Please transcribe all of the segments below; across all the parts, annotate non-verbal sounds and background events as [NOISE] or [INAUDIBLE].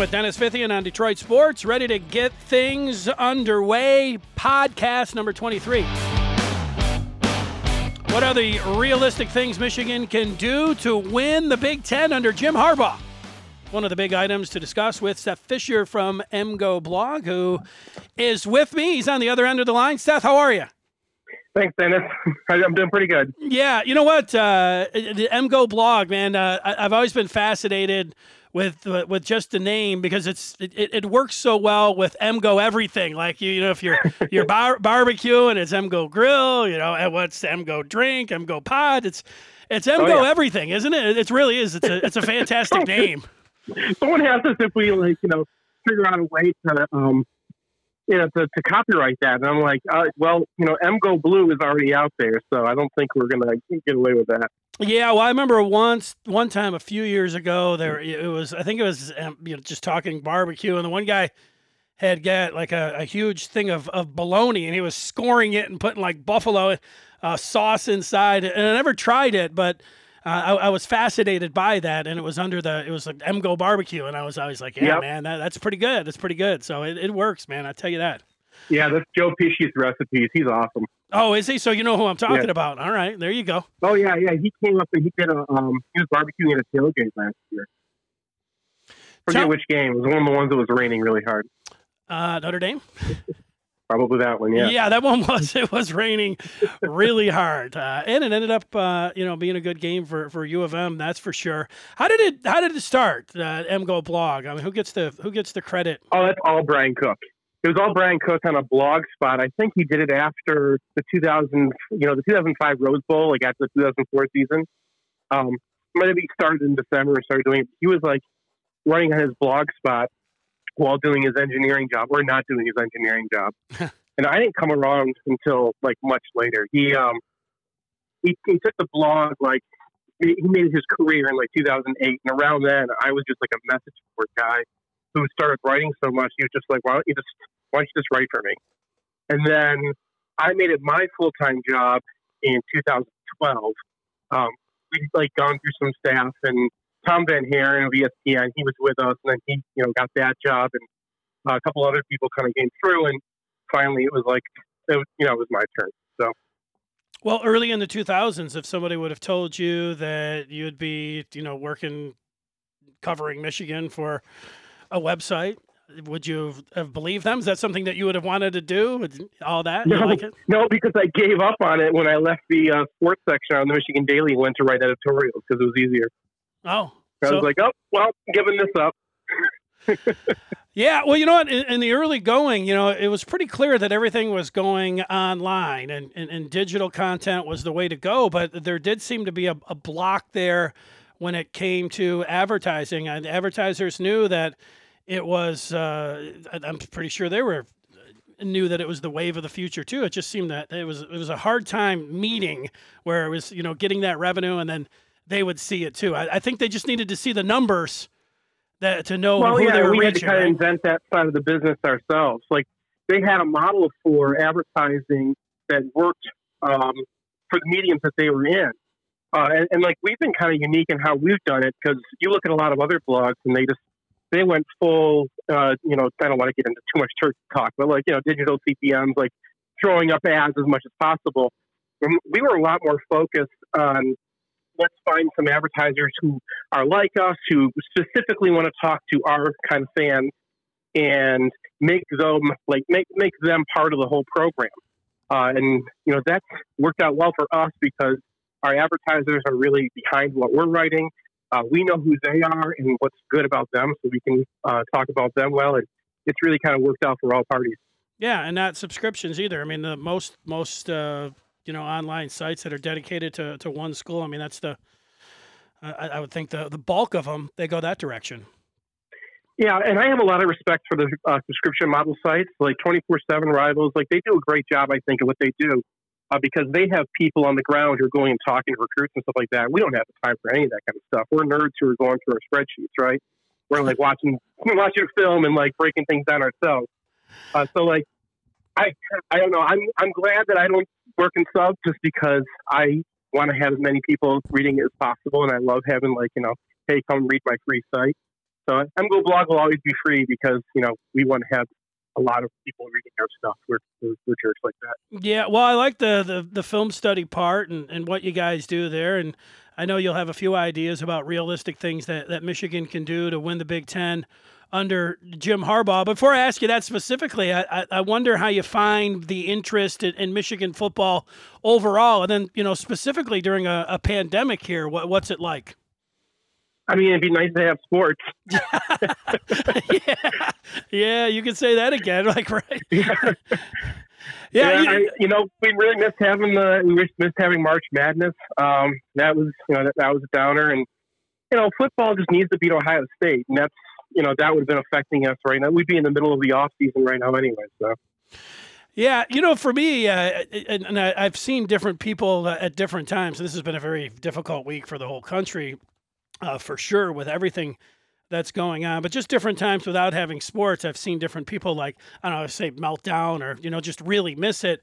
with Dennis Fithian on Detroit Sports, ready to get things underway. Podcast number 23. What are the realistic things Michigan can do to win the Big Ten under Jim Harbaugh? One of the big items to discuss with Seth Fisher from MGO Blog, who is with me. He's on the other end of the line. Seth, how are you? Thanks, Dennis. [LAUGHS] I'm doing pretty good. Yeah, you know what? Uh, the MGO Blog, man, uh, I've always been fascinated with uh, with just the name because it's it, it works so well with MGO everything. Like you, you know, if you're [LAUGHS] you're bar- barbecuing, it's MGO Grill. You know, and what's MGO Drink, MGO Pod. It's it's MGO oh, yeah. everything, isn't it? It really is. It's a it's a [LAUGHS] fantastic name. Someone asked us if we like you know figure out a way to um you know, to, to copyright that. And I'm like, uh, well, you know, MGO Blue is already out there, so I don't think we're gonna get away with that. Yeah, well, I remember once, one time a few years ago, there it was. I think it was um, you know just talking barbecue, and the one guy had got like a, a huge thing of of bologna, and he was scoring it and putting like buffalo uh, sauce inside. And I never tried it, but uh, I, I, was fascinated by that, and it was under the it was like MGO barbecue, and I was always like, yeah, yep. man, that, that's pretty good. That's pretty good. So it, it works, man. I tell you that. Yeah, that's Joe Pisci's recipes. He's awesome. Oh, is he? So you know who I'm talking yeah. about? All right, there you go. Oh yeah, yeah. He came up and he did a um he was barbecuing at a tailgate last year. Forget Tell- which game. It was one of the ones that was raining really hard. Uh, Notre Dame. [LAUGHS] Probably that one, yeah. Yeah, that one [LAUGHS] was. It was raining really hard, uh, and it ended up, uh, you know, being a good game for, for U of M. That's for sure. How did it How did it start? Uh, MGO blog. I mean, who gets the Who gets the credit? Oh, that's all Brian Cook. It was all Brian Cook on a blog spot. I think he did it after the 2000, you know, the 2005 Rose Bowl, like after the 2004 season. Um, maybe he started in December and started doing. It. He was like running on his blog spot while doing his engineering job or not doing his engineering job. [LAUGHS] and I didn't come around until like much later. He um he, he took the blog like he made his career in like 2008, and around then I was just like a message board guy who started writing so much. He was just like, why don't you just why don't you just write for me? And then I made it my full time job in 2012. Um, we'd like gone through some staff and Tom VanHaaren of ESPN, he was with us, and then he, you know, got that job, and uh, a couple other people kind of came through, and finally it was like, it was, you know, it was my turn. So. Well, early in the 2000s, if somebody would have told you that you'd be, you know, working, covering Michigan for a website, would you have believed them? Is that something that you would have wanted to do? All that? No, like no, because I gave up on it when I left the uh, sports section on the Michigan Daily and went to write editorials because it was easier. Oh, I was like, oh, well, giving this up. [LAUGHS] yeah, well, you know what? In, in, the early going, you know, it was pretty clear that everything was going online and, and, and digital content was the way to go. But there did seem to be a, a block there when it came to advertising. And advertisers knew that it was, uh, I'm pretty sure they were knew that it was the wave of the future too. It just seemed that it was it was a hard time meeting where it was you know getting that revenue and then they would see it too. I, I think they just needed to see the numbers that to know well, who yeah, they were we reaching. had to kind of invent that side of the business ourselves. Like they had a model for advertising that worked um, for the mediums that they were in. Uh, and, and, like we've been kind of unique in how we've done it because you look at a lot of other blogs and they just they went full, uh, you know, I don't want to get into too much church talk, but like you know, digital CPMS, like throwing up ads as much as possible. And we were a lot more focused on let's find some advertisers who are like us, who specifically want to talk to our kind of fans, and make them like make make them part of the whole program. Uh, and you know that's worked out well for us because our advertisers are really behind what we're writing. Uh, we know who they are and what's good about them, so we can uh, talk about them well. And it's really kind of worked out for all parties. Yeah, and not subscriptions either. I mean, the most most uh, you know online sites that are dedicated to, to one school. I mean, that's the I, I would think the the bulk of them they go that direction. Yeah, and I have a lot of respect for the uh, subscription model sites like 24 7 Rivals. Like, they do a great job, I think, of what they do uh, because they have people on the ground who are going and talking to recruits and stuff like that. We don't have the time for any of that kind of stuff. We're nerds who are going through our spreadsheets, right? We're like watching [LAUGHS] watching film and like breaking things down ourselves. Uh, so, like, I I don't know. I'm I'm glad that I don't work in sub just because I want to have as many people reading it as possible, and I love having like you know, hey, come read my free site. So MGO blog will always be free because you know we want to have a lot of people reading our stuff. We're, we're, we're like that. Yeah, well, I like the, the, the film study part and, and what you guys do there. And I know you'll have a few ideas about realistic things that, that Michigan can do to win the Big Ten under Jim Harbaugh. Before I ask you that specifically, I, I wonder how you find the interest in, in, Michigan football overall, and then you know specifically during a, a pandemic here. What, what's it like? I mean, it'd be nice to have sports. [LAUGHS] yeah, yeah, you could say that again. [LAUGHS] Like, right? [LAUGHS] Yeah, yeah. You, I, you, know, we really missed having the we missed having March Madness. Um, that was you know that, that was a downer, and you know, football just needs to beat Ohio State, and that's you know that would have been affecting us right now. We'd be in the middle of the off season right now, anyway. So. Yeah, you know, for me, uh, and I've seen different people uh, at different times. This has been a very difficult week for the whole country uh, for sure with everything that's going on. But just different times without having sports, I've seen different people like I don't know, say meltdown or you know just really miss it.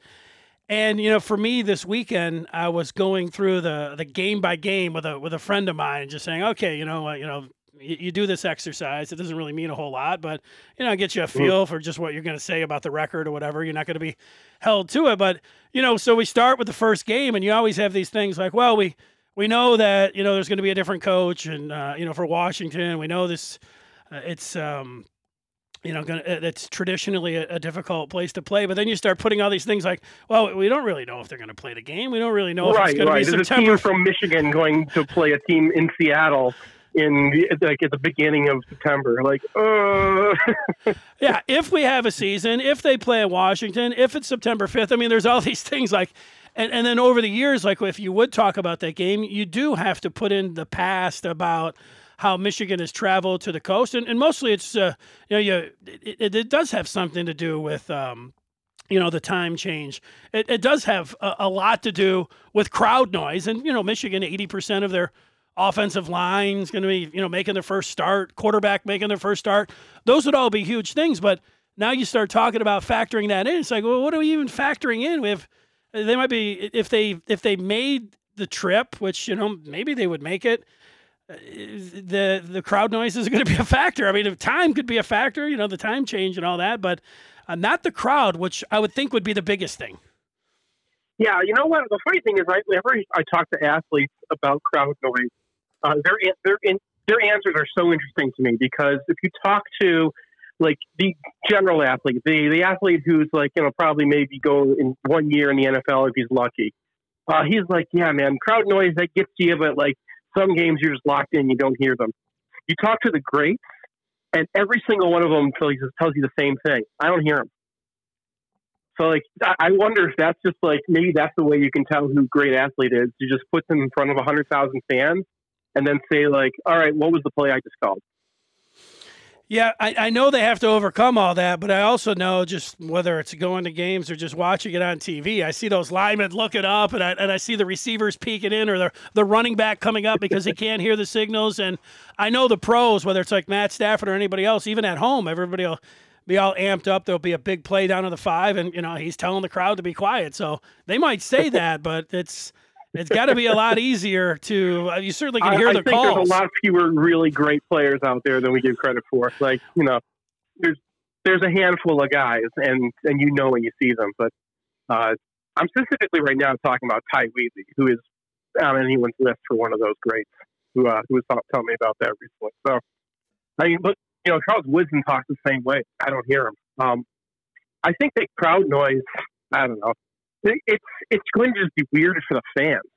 And you know, for me this weekend, I was going through the the game by game with a with a friend of mine, just saying, okay, you know, you know, you, you, do this exercise. It doesn't really mean a whole lot, but you know, it gets you a mm-hmm. feel for just what you're going to say about the record or whatever. You're not going to be held to it, but you know, so we start with the first game, and you always have these things like, well, we we know that you know there's going to be a different coach, and uh, you know for Washington, we know this. Uh, it's um, you know, gonna, it's traditionally a, a, difficult place to play. But then you start putting all these things like, well, we don't really know if they're going to play the game. We don't really know right, if it's going right. to be There's September. A team from Michigan going to play a team in Seattle in like at the beginning of September. Like, uh. [LAUGHS] yeah, if we have a season, if they play in Washington, if it's September 5th, I mean, there's all [LAUGHS] these things like and and then over the years, like if you would talk about that game, you do have to put in the past about how Michigan has traveled to the coast, and, and mostly it's uh, you know you it, it, does have something to do with. Um, you know the time change. It, it does have a, a, lot to do with crowd noise, and you know Michigan, eighty percent of their offensive line's going to be you know making their first start, quarterback making their first start. Those would all be huge things, but now you start talking about factoring that in. It's like, well, what are we even factoring in? We have they might be if they if they made the trip, which you know maybe they would make it. Uh, the the crowd noise is going to be a factor. I mean, time could be a factor, you know, the time change and all that, but uh, not the crowd, which I would think would be the biggest thing. Yeah, you know what? The funny thing is, I, whenever I talk to athletes about crowd noise, uh, their their their answers are so interesting to me because if you talk to like the general athlete, the the athlete who's like you know probably maybe go in one year in the NFL if he's lucky. Uh, he's like, yeah, man, crowd noise that gets you, but like some games you're just locked in, you don't hear them. You talk to the greats, and every single one of them tells you, tells you the same thing. I don't hear them. So like, I wonder if that's just like maybe that's the way you can tell who great athlete is. You just put them in front of hundred thousand fans, and then say like, all right, what was the play I just called? Yeah, I, I know they have to overcome all that, but I also know just whether it's going to games or just watching it on TV, I see those linemen looking up and I, and I see the receivers peeking in or the, the running back coming up because he can't hear the signals. And I know the pros, whether it's like Matt Stafford or anybody else, even at home, everybody will be all amped up. There'll be a big play down to the five, and, you know, he's telling the crowd to be quiet. So they might say [LAUGHS] that, but it's – it's got to be a lot easier to. Uh, you certainly can hear I, the I think calls. There's a lot fewer really great players out there than we give credit for. Like you know, there's there's a handful of guys, and and you know when you see them. But uh, I'm specifically right now talking about Ty Wheatley, who is on anyone's list for one of those greats. Who uh, who was telling me about that recently. So I mean, but you know, Charles Woodson talks the same way. I don't hear him. Um, I think that crowd noise. I don't know it's it's going to just be weird for the fans.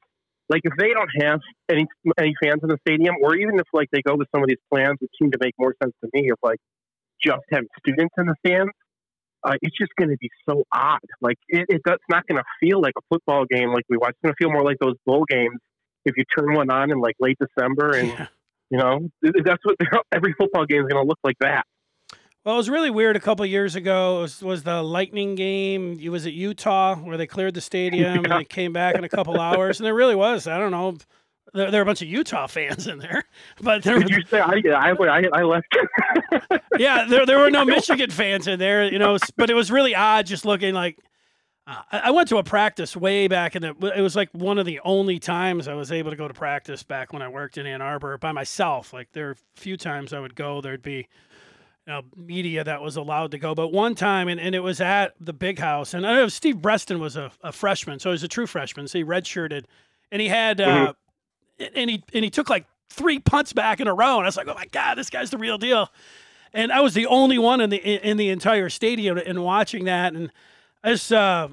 Like if they don't have any any fans in the stadium, or even if like they go with some of these plans, which seem to make more sense to me, of like just having students in the stands, uh, it's just going to be so odd. Like it, it it's not going to feel like a football game like we watch. It's going to feel more like those bowl games if you turn one on in like late December, and yeah. you know that's what [LAUGHS] every football game is going to look like. That well, it was really weird a couple years ago. It was, was, the Lightning game. It was at Utah where they cleared the stadium yeah. and they came back in a couple hours. And there really was, I don't know, there, there were a bunch of Utah fans in there. [LAUGHS] But there Did you say I, I, I left? [LAUGHS] yeah, there, there were no Michigan fans in there, you know, but it was really odd just looking like uh, I went to a practice way back in the. It was like one of the only times I was able to go to practice back when I worked in Ann Arbor by myself. Like there are a few times I would go, there'd be know, media that was allowed to go. But one time, and, and it was at the big house, and I know Steve Breaston was a, a freshman, so he was a true freshman. So he redshirted, and he had, mm-hmm. uh, and he and he took like three punts back in a row, and I was like, oh my god, this guy's the real deal. And I was the only one in the in the entire stadium and watching that, and I just, uh,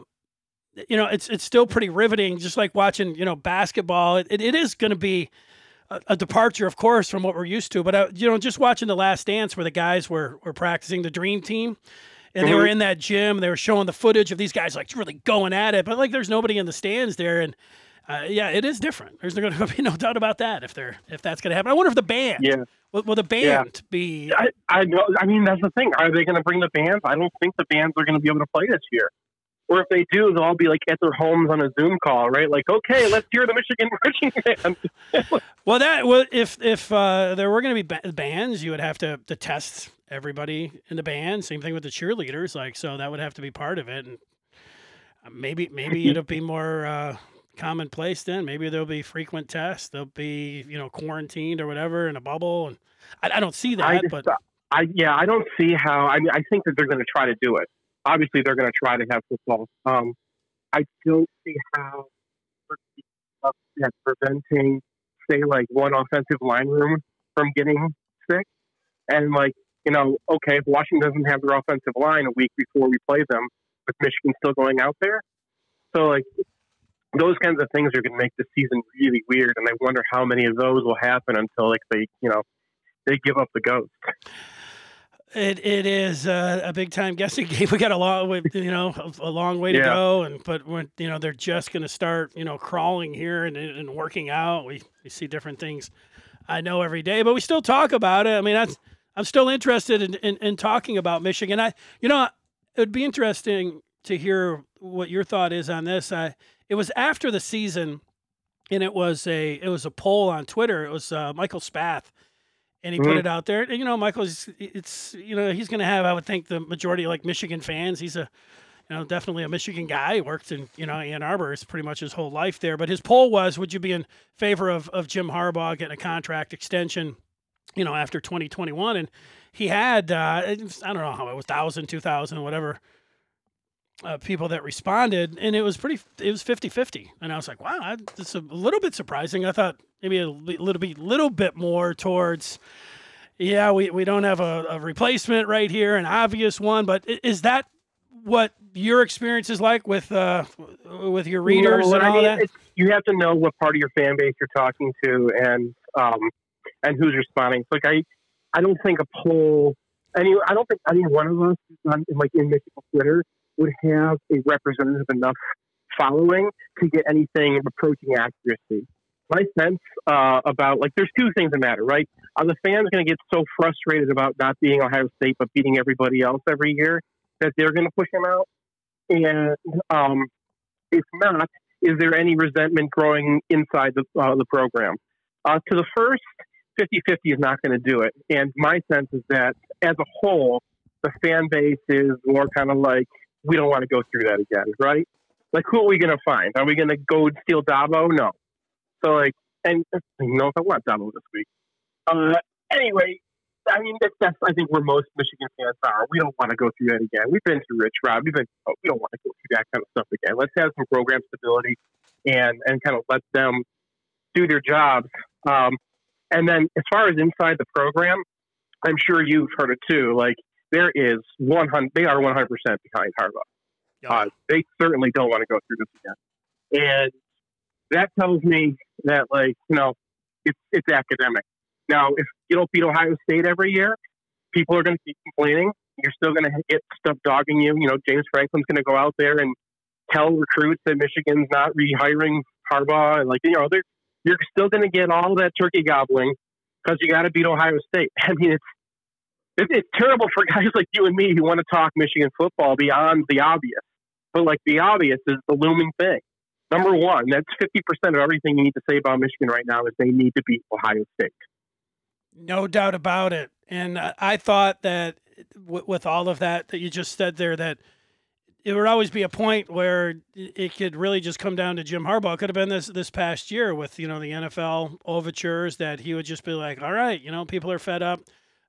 you know, it's it's still pretty riveting, just like watching you know basketball. it, it, it is going to be a, departure, of course, from what we're used to. But uh, you know, just watching the Last Dance, where the guys were were practicing the Dream Team, and mm-hmm. they were mm-hmm. in that gym, they were showing the footage of these guys like really going at it, but like there's nobody in the stands there, and uh, yeah, it is different. There's going [LAUGHS] to be no doubt about that if they're if that's going to happen. I wonder if the band, yeah, will, will the band yeah. be? I, I know. I mean, that's the thing. Are they going to bring the bands? I don't think the bands are going to be able to play this year. Or if they do, they'll all be like at their homes on a Zoom call, right? Like, okay, let's hear the Michigan [LAUGHS] marching band. well, that well, if if uh, there were going to be bands, you would have to, to test everybody in the band. Same thing with the cheerleaders, like so that would have to be part of it. And uh, maybe maybe it'll be more uh, commonplace then. Maybe there'll be frequent tests. They'll be you know quarantined or whatever in a bubble. And I, I don't see that, I just, but I yeah, I don't see how. I mean, I think that they're going to try to do it obviously they're going to try to have football. Um, I don't see how at preventing, say, like one offensive line room from getting sick. And like, you know, okay, if Washington doesn't have their offensive line a week before we play them, with Michigan still going out there, so like those kinds of things are going to make the season really weird. And I wonder how many of those will happen until like they, you know, they give up the ghost. It it is uh, a big time guessing [LAUGHS] game. We got a long, you know, a, long way to yeah. go, and but when you know they're just going to start, you know, crawling here and, and working out. We we see different things. I know every day, but we still talk about it. I mean, that's I'm still interested in, in, in talking about Michigan. I you know it would be interesting to hear what your thought is on this. I it was after the season, and it was a it was a poll on Twitter. It was uh, Michael Spath and he mm-hmm. put it out there. And, you know, Michael's it's you know he's going to have I would think the majority of like Michigan fans. He's a you know definitely a Michigan guy. He worked in you know Ann Arbor. It's pretty much his whole life there. But his poll was: Would you be in favor of of Jim Harbaugh getting a contract extension? You know, after 2021, and he had uh, I don't know how it was thousand, two thousand, whatever. Uh, people that responded, and it was pretty. It was 50-50. and I was like, "Wow, that's a little bit surprising." I thought maybe a little bit, little bit more towards, yeah, we, we don't have a, a replacement right here, an obvious one. But is that what your experience is like with uh, with your readers you know, and all I mean, that? You have to know what part of your fan base you're talking to and um, and who's responding. Like I, I don't think a poll. Any, I don't think any one of us is on, like in Michigan Twitter would have a representative enough following to get anything approaching accuracy my sense uh, about like there's two things that matter, right? Are the fans going to get so frustrated about not being Ohio State but beating everybody else every year that they're going to push him out? And um, if not, is there any resentment growing inside the uh, the program? Uh, to the first, 50-50 is not going to do it. And my sense is that as a whole, the fan base is more kind of like we don't want to go through that again, right? Like who are we going to find? Are we going to go steal Dabo? No. So like, and you know, if I want Donald this week. Uh, anyway, I mean, that's, that's I think where most Michigan fans are. We don't want to go through that again. We've been through Rich Rod. We've been. Oh, we don't want to go through that kind of stuff again. Let's have some program stability and and kind of let them do their jobs. Um, and then as far as inside the program, I'm sure you've heard it too. Like there is 100. They are 100 percent behind Harbaugh. Uh, they certainly don't want to go through this again. And that tells me that like you know it's it's academic. Now, if you don't beat Ohio State every year, people are going to keep complaining. You're still going to get stuff dogging you. You know, James Franklin's going to go out there and tell recruits that Michigan's not rehiring Harbaugh, and like you know, they're, you're still going to get all that turkey gobbling because you got to beat Ohio State. [LAUGHS] I mean, it's it's terrible for [LAUGHS] guys like you and me who want to talk Michigan football beyond the obvious. But like the obvious is the looming thing. Number one, that's 50% of everything you need to say about Michigan right now is they need to beat Ohio State. No doubt about it. And I thought that with all of that that you just said there, that it would always be a point where it could really just come down to Jim Harbaugh. It could have been this this past year with you know the NFL overtures that he would just be like, all right, you know, people are fed up.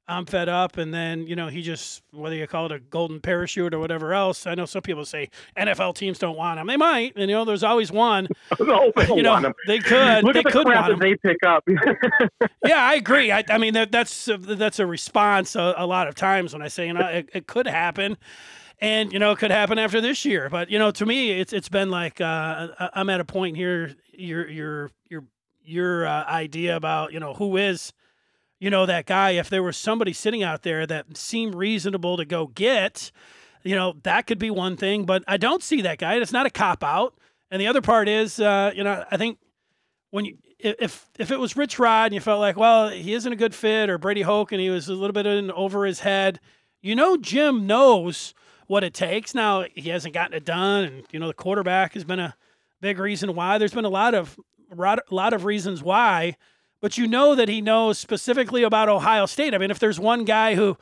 I'm fed up, and then you know he just whether you call it a golden parachute or whatever else. I know some people say NFL teams don't want him. They might, and you know there's always one. [LAUGHS] no, they you know they could. Look they at the could crap want that him. they pick up. [LAUGHS] Yeah, I agree. I, I mean that, that's a, that's a response a, a lot of times when I say you know it, it could happen. And you know it could happen after this year, but you know to me it's it's been like uh, I'm at a point here. Your your your your uh, idea about you know who is you know that guy if there was somebody sitting out there that seemed reasonable to go get you know that could be one thing but i don't see that guy it's not a cop out. And the other part is uh, you know i think when you if if it was rich rod and you felt like well he isn't a good fit or brady hoke and he was a little bit in over his head you know jim knows what it takes. Now he hasn't gotten it done and you know the quarterback has been a big reason why. There's been a lot of a lot of reasons why but you know that he knows specifically about Ohio State. I mean, if there's one guy who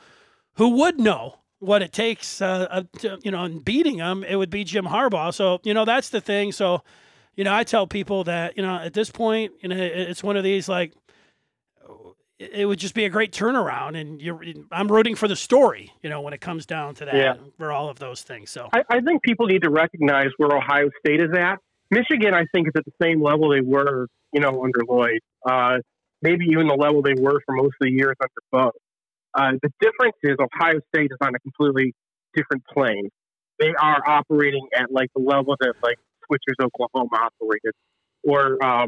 who would know what it takes, uh, uh, to, you know, in beating him, it would be Jim Harbaugh. So you know that's the thing. So you know, I tell people that you know at this point, you know, it's one of these like it it would just be a great turnaround, and you're I'm rooting for the story. You know, when it comes down to that, Yeah. for all of those things. So I, I think people need to recognize where Ohio State is at. Michigan, I think, is at the same level they were, you know, under Lloyd. Uh, maybe even the level they were for most of the years under Bo. Uh, the difference is Ohio State is on a completely different plane. They are operating at like the level that like Switzer's Oklahoma operated, or um,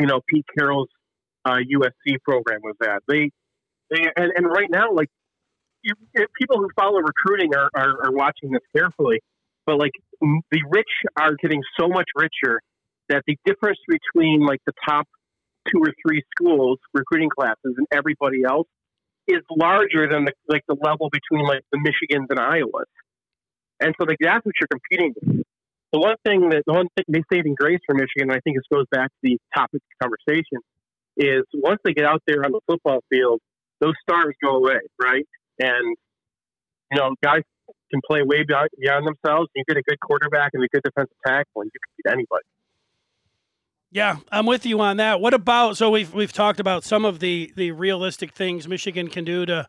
you know Pete Carroll's uh, USC program was at. They, they and, and right now, like you, people who follow recruiting are, are, are watching this carefully. But like the rich are getting so much richer that the difference between like the top two or three schools recruiting classes and everybody else is larger than the like the level between like the Michigans and Iowas. And so like that's what you're competing with. The one thing that the one thing they saving grace for Michigan, and I think this goes back to the topic of conversation, is once they get out there on the football field, those stars go away, right? And you know, guys can play way beyond, beyond themselves. You get a good quarterback and a good defensive tackle, and you can beat anybody. Yeah, I'm with you on that. What about so we've we've talked about some of the the realistic things Michigan can do to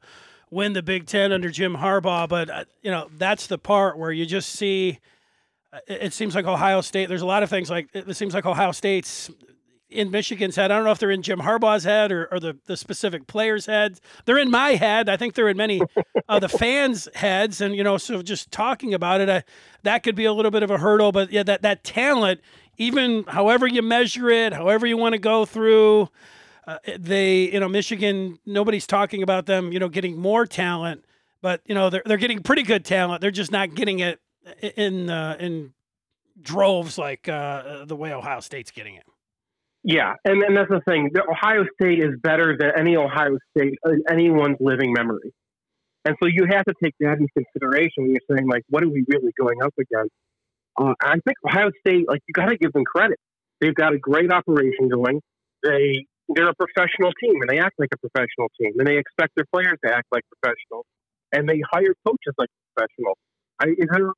win the Big Ten under Jim Harbaugh, but uh, you know that's the part where you just see. uh, It, it seems like Ohio State. There's a lot of things like it seems like Ohio State's in Michigan's head. I don't know if they're in Jim Harbaugh's head or, or the, the specific players' heads. They're in my head. I think they're in many [LAUGHS] of the fans' heads. And, you know, so just talking about it, I, that could be a little bit of a hurdle. But yeah, that, that talent, even however you measure it, however you want to go through, uh, they, you know, Michigan, nobody's talking about them, you know, getting more talent. But, you know, they're, they're getting pretty good talent. They're just not getting it in, uh, in droves like uh, the way Ohio State's getting it. Yeah, and, and that's the thing. The Ohio State is better than any Ohio State in anyone's living memory. And so you have to take that into consideration when you're saying, like, what are we really going up against? Uh, I think Ohio State, like, you got to give them credit. They've got a great operation going. They they're a professional team, and they act like a professional team, and they expect their players to act like professionals, and they hire coaches like professionals. I, there,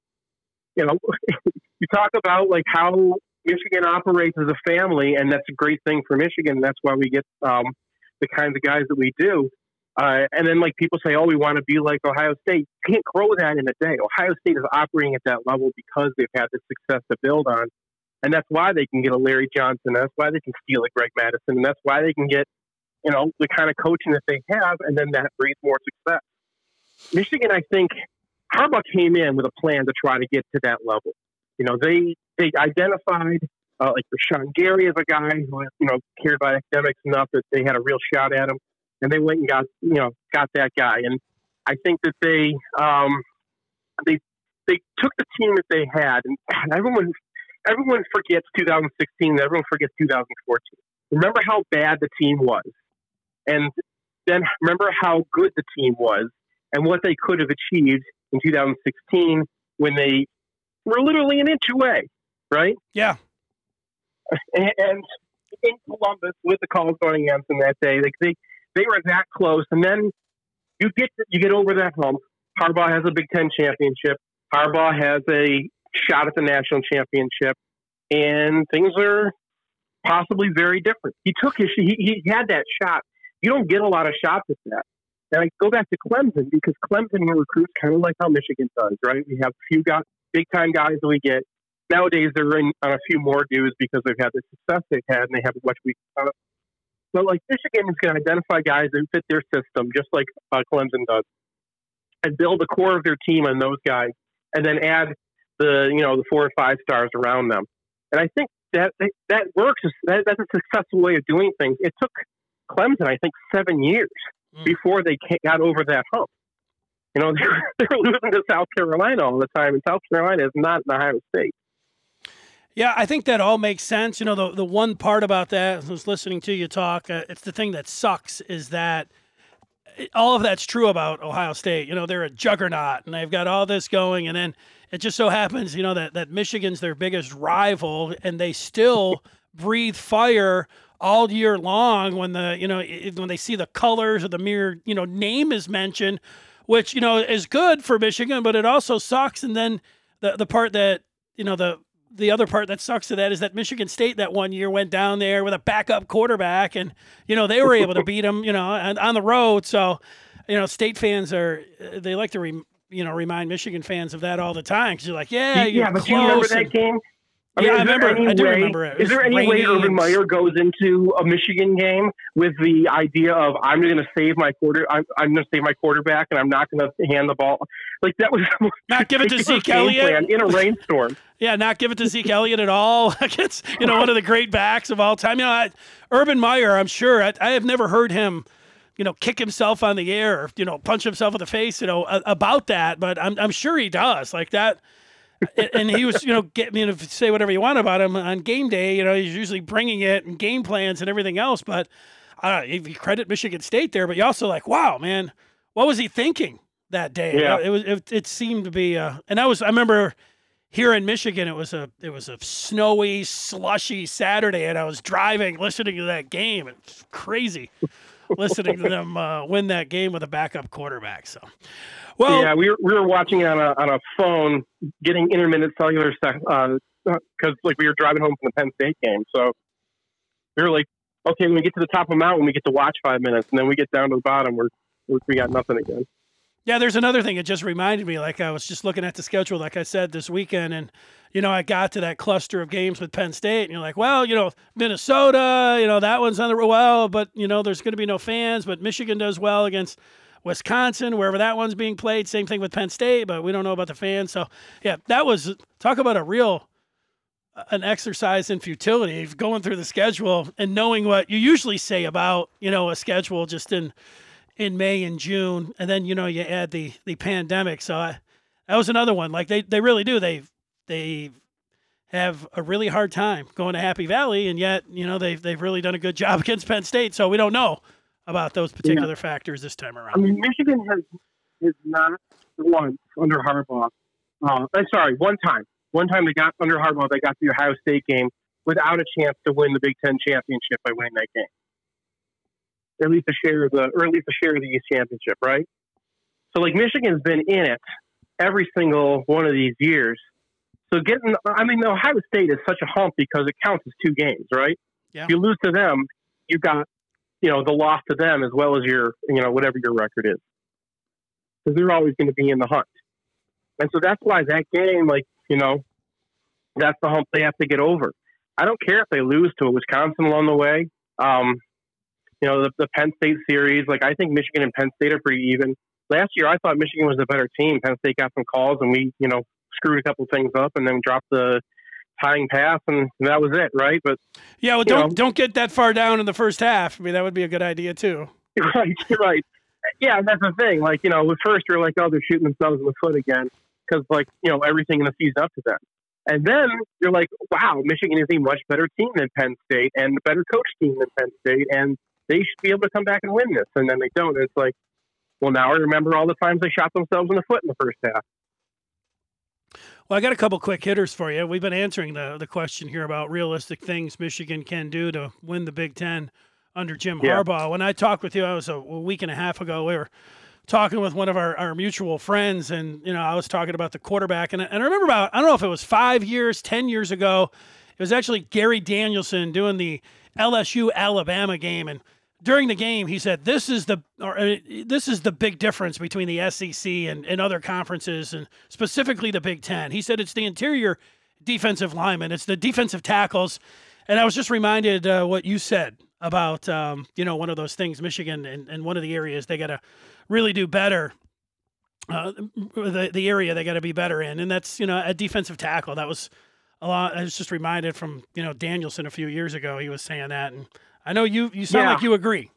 you know, [LAUGHS] you talk about like how Michigan operates as a family, and that's a great thing for Michigan. That's why we get um, the kinds of guys that we do. Uh, and then, like people say, "Oh, we want to be like Ohio State." You can't grow that in a day. Ohio State is operating at that level because they've had the success to build on, and that's why they can get a Larry Johnson. That's why they can steal a Greg Mattison, and that's why they can get, you know, the kind of coaching that they have, and then that breeds more success. Michigan, I think, Harbaugh came in with a plan to try to get to that level. You know, they they identified uh, like Rashan Gary as a guy who you know cared about academics enough that they had a real shot at him, and they went and got you know got that guy. And I think that they um, they they took the team that they had, and everyone everyone forgets 2016. Everyone forgets 2014. Remember how bad the team was, and then remember how good the team was, and what they could have achieved in 2016 when they were literally an inch away, right? Yeah. And, and in Columbus, with the calls going against them that day, like they they were that close, and then you get you get over that hump. Harbaugh has a Big Ten championship. Harbaugh has a shot at the national championship, and things are possibly very different. He took his he, he had that shot. You don't get a lot of shots at that. And I go back to Clemson because Clemson recruits kind of like how Michigan does, right? We have a few got big time guys that we get. Nowadays they're in on a few more dues because they've had the success they've had and they have a much. But like Michigan is going to identify guys that fit their system, just like uh, Clemson does, and build the core of their team on those guys, and then add the you know the four or five stars around them. And I think that that works. That, that's a successful way of doing things. It took Clemson, I think, seven years mm. before they got over that hump. You know, [LAUGHS] they're, they're losing to South Carolina all the time, and South Carolina is not an Ohio State. Yeah, I think that all makes sense. You know, the the one part about that, I was listening to you talk, uh, it's the thing that sucks is that all of that's true about Ohio State. You know, they're a juggernaut and they've got all this going, and then it just so happens, you know, that that Michigan's their biggest rival, and they still [LAUGHS] breathe fire all year long when the you know when they see the colors or the mere you know name is mentioned, which you know is good for Michigan, but it also sucks. And then the the part that you know the the other part that sucks to that is that Michigan State that one year went down there with a backup quarterback, and you know they were able to [LAUGHS] beat them, you know, on, on the road. So, you know, state fans are they like to re, you know remind Michigan fans of that all the time because you're like, yeah, yeah, but you remember that and, game? I yeah, I remember. I do way, remember it. it is there any way Urban Meyer goes into a Michigan game with the idea of I'm going to save my quarter, I'm, I'm going to save my quarterback, and I'm not going to hand the ball? Like that was [LAUGHS] not give it to Zeke Elliott in a rainstorm. [LAUGHS] yeah, not give it to Zeke Elliott at all [LAUGHS] against you know one of the great backs of all time. You know, I, Urban Meyer. I'm sure I, I have never heard him you know, kick himself on the air, or, you know, punch himself in the face, you know, about that. But I'm, I'm sure he does like that and he was, you know, get me you know, to say whatever you want about him on game day. You know, he's usually bringing it and game plans and everything else. But uh, you credit Michigan State there, but you also like, wow, man, what was he thinking that day? Yeah. it was. It, it seemed to be. Uh, and I was. I remember here in Michigan, it was a it was a snowy, slushy Saturday, and I was driving, listening to that game. It's crazy, listening to them uh, win that game with a backup quarterback. So, well, yeah, we were, we were watching it on a on a phone, getting intermittent cellular stuff because uh, like we were driving home from the Penn State game. So we were like, okay, when we get to the top of the mountain, we get to watch five minutes, and then we get down to the bottom, we're we got nothing again. Yeah, there's another thing. It just reminded me, like I was just looking at the schedule, like I said this weekend, and you know, I got to that cluster of games with Penn State, and you're like, well, you know, Minnesota, you know, that one's on the well, but you know, there's going to be no fans, but Michigan does well against Wisconsin, wherever that one's being played. Same thing with Penn State, but we don't know about the fans. So, yeah, that was talk about a real an exercise in futility going through the schedule and knowing what you usually say about you know a schedule just in in May and June, and then you know you add the the pandemic. So I, that was another one. Like they they really do they they have a really hard time going to Happy Valley, and yet you know they've they've really done a good [LAUGHS] job against Penn State. So we don't know about those particular yeah. factors this time around. I mean, Michigan has is not once under Harbaugh. Uh, I'm sorry, one time. One time they got under Harbaugh, they got the Ohio State game without a chance to win the Big Ten championship by winning that game. At least a share of the, or at least a share of the East championship, right? So like Michigan's been in it every single one of these years. So getting, I mean, Ohio State is such a hump because it counts as two games, right? Yeah. If you lose to them, you've got you know, the loss to them as well as your, you know, whatever your record is. Because they're always going to be in the hunt. And so that's why that game, like, you know, that's the hump they have to get over. I don't care if they lose to a Wisconsin along the way. Um, you know, the, the Penn State series, like, I think Michigan and Penn State are pretty even. Last year, I thought Michigan was a better team. Penn State got some calls, and we, you know, screwed a couple things up and then dropped the tying pass, and that was it, right? But yeah, well, don't know, don't get that far down in the first half. I mean, that would be a good idea too. [LAUGHS] Right, right. Yeah, that's the thing. Like you know, with first you're like, oh, they're shooting themselves in the foot again because like you know everything in the season up to them, and then you're like, wow, Michigan is a much better team than Penn State and a better coach team than Penn State, and they should be able to come back and win this, and then they don't. It's like, well, now I remember all the times they shot themselves in the foot in the first half. Well, I got a couple quick hitters for you. We've been answering the the question here about realistic things Michigan can do to win the Big Ten under Jim yeah. Harbaugh. When I talked with you, I was a, a week and a half ago. We were talking with one of our, our mutual friends, and you know, I was talking about the quarterback, and, and I remember about I don't know if it was five years, ten years ago, it was actually Gary Danielson doing the LSU Alabama game, and during the game he said, "This is the or uh, this is the big difference between the SEC and, and other conferences, and specifically the Big Ten. He said it's the interior defensive linemen, it's the defensive tackles." And I was just reminded uh, what you said about um, you know one of those things, Michigan, and, and one of the areas they got to really do better. Uh, the the area they got to be better in, and that's you know a defensive tackle. That was a lot. I was just reminded from you know Danielson a few years ago. He was saying that, and I know you you sound Yeah. like you agree.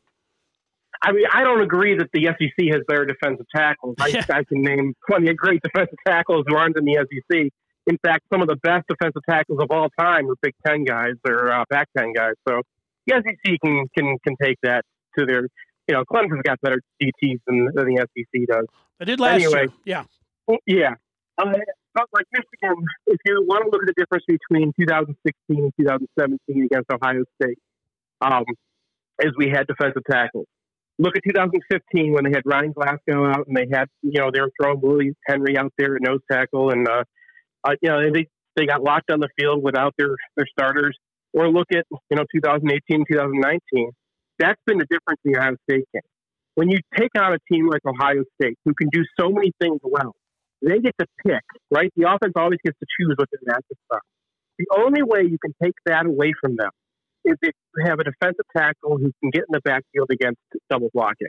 I mean, I don't agree that the SEC has better defensive tackles. I, [LAUGHS] Yeah. I can name plenty of great defensive tackles who aren't in the SEC. In fact, some of the best defensive tackles of all time are Big Ten guys or uh, Pac Ten guys. So the SEC can can can take that to their. You know, Clemson's got better DTs than, than the SEC does. I did last Anyway. year. Yeah, Yeah. Uh, but like Michigan, if you want to look at the difference between 2016 and 2017 against Ohio State, um, is we had defensive tackles. Look at 2015 when they had Ryan Glasgow out and they had, you know, they were throwing Willie Henry out there at nose tackle and, uh, uh, you know, they, they got locked on the field without their, their starters. Or look at, you know, 2018, 2019. That's been the difference in the Ohio State game. When you take on a team like Ohio State who can do so many things well, they get to pick, right? The offense always gets to choose what their matchups are. The only way you can take that away from them is if you have a defensive tackle who can get in the backfield against double blocking.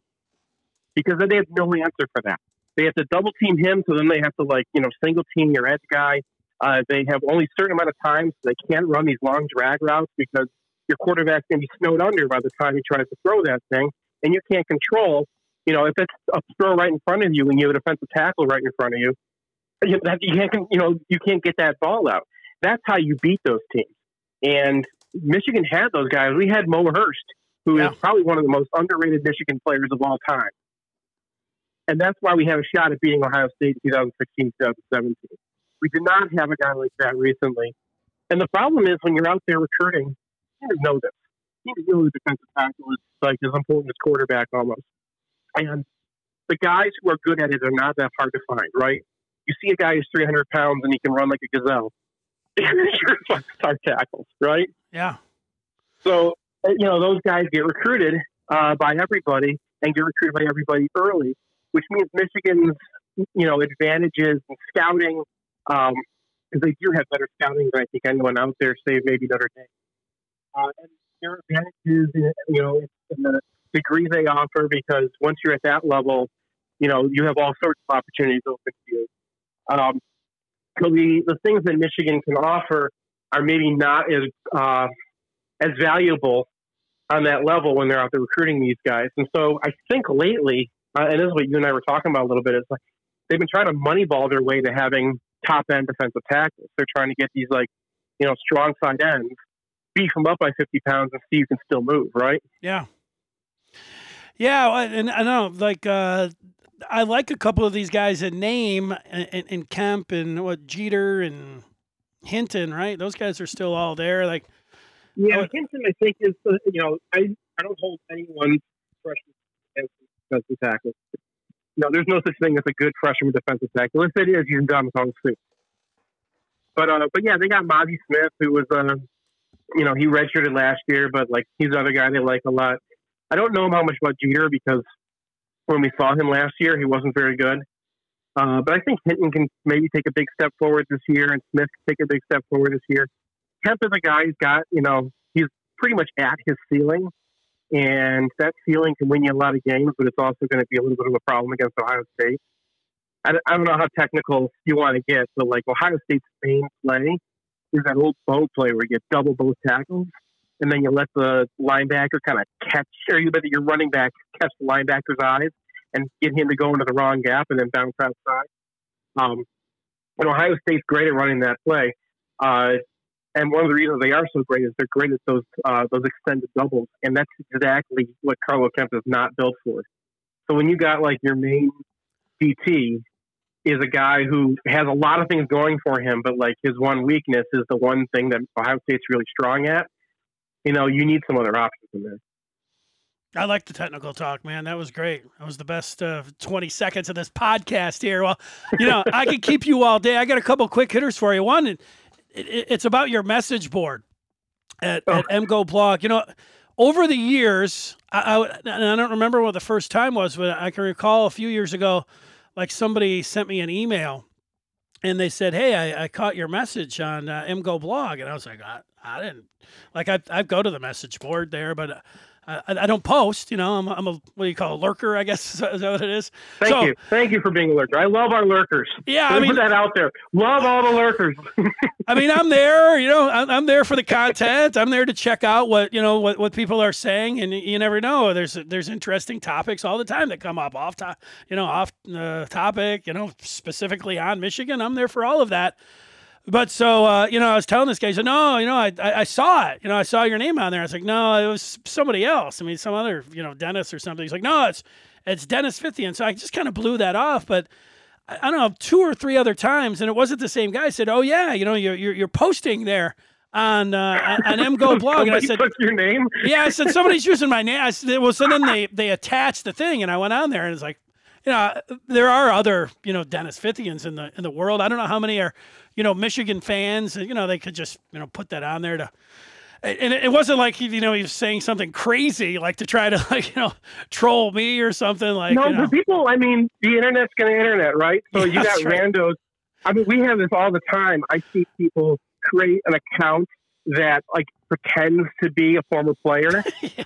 Because then they have no answer for that. They have to double team him, so then they have to like, you know, single team your edge guy. Uh, they have only a certain amount of time, so they can't run these long drag routes because your quarterback's going to be snowed under by the time he tries to throw that thing, and you can't control. You know, if it's a throw right in front of you and you have a defensive tackle right in front of you, you, that, you can't, you know, you can't get that ball out. That's how you beat those teams. And Michigan had those guys. We had Mo Hurst, who is Yeah. probably one of the most underrated Michigan players of all time. And that's why we have a shot at beating Ohio State in 2016, 2017. We did not have a guy like that recently. And the problem is when you're out there recruiting, you know this. You need to know the defensive tackle is like as important as quarterback almost. And the guys who are good at it are not that hard to find, right? You see a guy who's 300 pounds and he can run like a gazelle. [LAUGHS] You're star tackles, right? yeah, So, uh, you know, those guys get recruited uh, by everybody and get recruited by everybody early, which means Michigan's, you know, advantages in scouting, because they do have better scouting than I think anyone out there, save maybe Notre Dame. Uh, and their advantages, in, you know, in the degree they offer, because once you're at that level, you know, you have all sorts of opportunities open to you. Um, so the, the things that Michigan can offer are maybe not as uh, as valuable on that level when they're out there recruiting these guys. And so I think lately, uh, and this is what you and I were talking about a little bit, is like they've been trying to moneyball their way to having top end defensive tackles. They're trying to get these like you know strong side ends, beef them up by 50 pounds, and see who can still move. Right? yeah, yeah. And I know, like, uh, I like a couple of these guys in name, and, and Kemp and what Jeter and Hinton, right? Those guys are still all there. Like, Yeah, Oh. Hinton, I think is you know I I don't hold anyone freshman defensive tackle. No, there's no such thing as a good freshman defensive tackle. If it is, you've done wrong suit. But uh, but yeah, they got Mazi Smith, who was uh, you know, he redshirted last year, but like he's another guy they like a lot. I don't know how much about Jeter because when we saw him last year, he wasn't very good. Uh, but I think Hinton can maybe take a big step forward this year, and Smith can take a big step forward this year. Kemp is a guy who's got, you know, he's pretty much at his ceiling, and that ceiling can win you a lot of games, but it's also going to be a little bit of a problem against Ohio State. I, don't- I don't know how technical you want to get, but like Ohio State's main play is that old bow play where you get double both tackles, and then you let the linebacker kind of catch, or you let your running back catch the linebacker's eyes and get him to go into the wrong gap and then bounce outside. Um, and Ohio State's great at running that play. Uh, and one of the reasons they are so great is they're great at those uh, those extended doubles, and that's exactly what Carlo Kemp is not built for. So when you got like your main DT is a guy who has a lot of things going for him, but like his one weakness is the one thing that Ohio State's really strong at. You know, you need some other options in there. I like the technical talk, man. That was great. That was the best uh, 20 seconds of this podcast here. Well, you know, I could keep you all day. I got a couple quick hitters for you. One, it, it, it's about your message board at, oh. at MGO Blog. You know, over the years, I, I, I don't remember what the first time was, but I can recall a few years ago, like somebody sent me an email and they said, "Hey, I, I caught your message on uh, MGO Blog," and I was like, "I, I didn't like I I go to the message board there, but I, I, don't post. You know, I'm, I'm a what do you call a lurker? I guess [LAUGHS] is that what it is. Thank so, you, thank you for being a lurker. I love our lurkers. Yeah, I mean, put that out there. Love all the lurkers. [LAUGHS] I mean, I'm there. You know, I'm, I'm, there for the content. I'm there to check out what you know what, what people are saying, and you never know. There's there's interesting topics all the time that come up off to, you know off uh, topic. You know, specifically on Michigan. I'm there for all of that. But so uh, you know, I was telling this guy, he said, "No, you know, I, I, I saw it. You know, I saw your name on there." I was like, "No, it was somebody else. I mean, some other, you know, Dennis or something." He's like, "No, it's it's Dennis Fithian." So I just kind of blew that off. But I, I, don't know, two or three other times, and it wasn't the same guy. I said, "Oh yeah, you know, you're you're, you're posting there." on uh, on MGO [LAUGHS] blog, and I said, "Your name?" Yeah, I said somebody's using my name. I said, "Well," so then they they attached the thing, and I went on there, and it's like, you know, there are other you know Dennis Fithians in the in the world. I don't know how many are you know, Michigan fans, you know, they could just, you know, put that on there to, and it wasn't like he, you know, he was saying something crazy, like to try to, [LAUGHS] like, you know, troll me or something like. No, you know. people, I mean, the internet's to internet, right? So you got right. randos. I mean, we have this all the time. I see people create an account that like pretends to be a former player, [LAUGHS] yeah.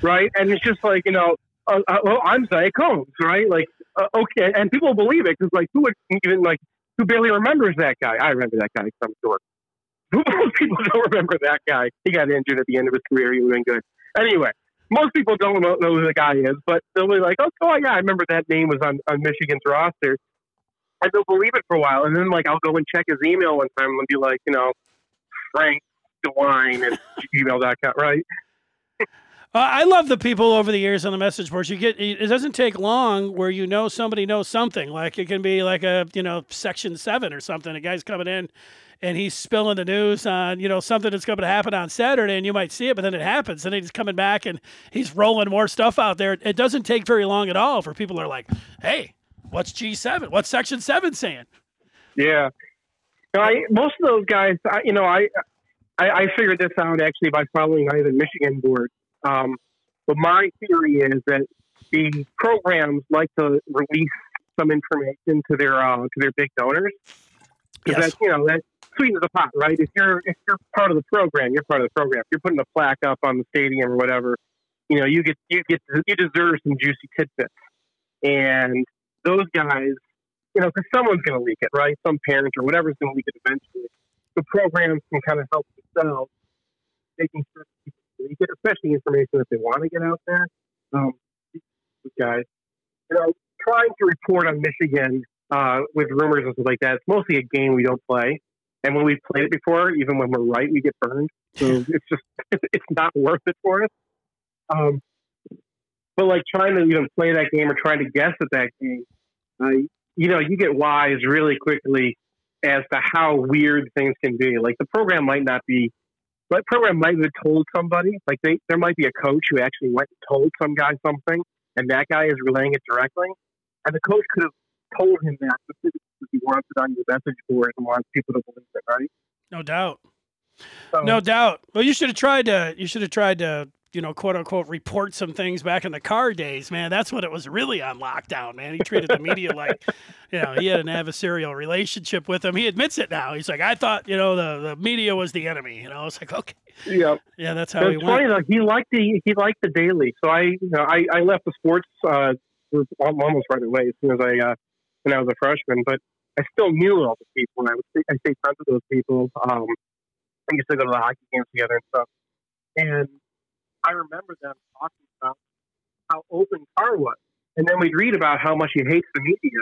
right? And it's just like, you know, uh, uh, well, I'm Zay Combs, right? Like, uh, okay, and people believe it because, like, who would even like who barely remembers that guy. I remember that guy some sort. [LAUGHS] Most people don't remember that guy. He got injured at the end of his career. He was doing good. Anyway, most people don't know, who the guy is, but they'll be like, oh, oh, yeah, I remember that name was on, on Michigan's roster. And they'll believe it for a while. And then, like, I'll go and check his email one time and be like, you know, Frank DeWine at [LAUGHS] gmail.com, right? Uh, I love the people over the years on the message boards. You get it doesn't take long where you know somebody knows something. Like it can be like a you know section seven or something. A guy's coming in and he's spilling the news on you know something that's going to happen on Saturday, and you might see it, but then it happens, and he's coming back and he's rolling more stuff out there. It doesn't take very long at all for people are like, hey, what's G seven? What's section seven saying? Yeah, I, most of those guys, I, you know, I, I I figured this out actually by following either Michigan board um, but my theory is that the programs like to release some information to their uh, to their big donors because yes. you know that sweetens the pot, right? If you're if you're part of the program, you're part of the program. If you're putting a plaque up on the stadium or whatever, you know you get you get you deserve some juicy tidbits, and those guys, you know, because someone's going to leak it, right? Some parent or whatever's going to leak it eventually. The programs can kind of help themselves, making sure people you get especially information that they want to get out there. Um, guys, you know, trying to report on Michigan uh, with rumors and stuff like that. It's mostly a game we don't play, and when we've played it before, even when we're right, we get burned. So it's just [LAUGHS] it's not worth it for us. Um, but like trying to even play that game or trying to guess at that game, uh, you know, you get wise really quickly as to how weird things can be. Like the program might not be but program might have told somebody, like they, there might be a coach who actually went and told some guy something, and that guy is relaying it directly. And the coach could have told him that because he wants it on your message board and wants people to believe it, right? No doubt. So, no doubt. Well, you should have tried to. You should have tried to you know, quote unquote, report some things back in the Carr days, man. That's what it was really on lockdown, man. He treated the media like, you know, he had an adversarial relationship with him. He admits it now. He's like, I thought, you know, the, the media was the enemy. You know, it's like, okay, yeah, yeah, that's how it's he funny went. Though, he liked the he liked the daily. So I, you know, I, I left the sports uh, almost right away as soon as I uh, when I was a freshman, but I still knew all the people, and I would I stayed friends with those people. Um, I used to go to the hockey games together and stuff, and I remember them talking about how open Carr was. And then we'd read about how much he hates the media.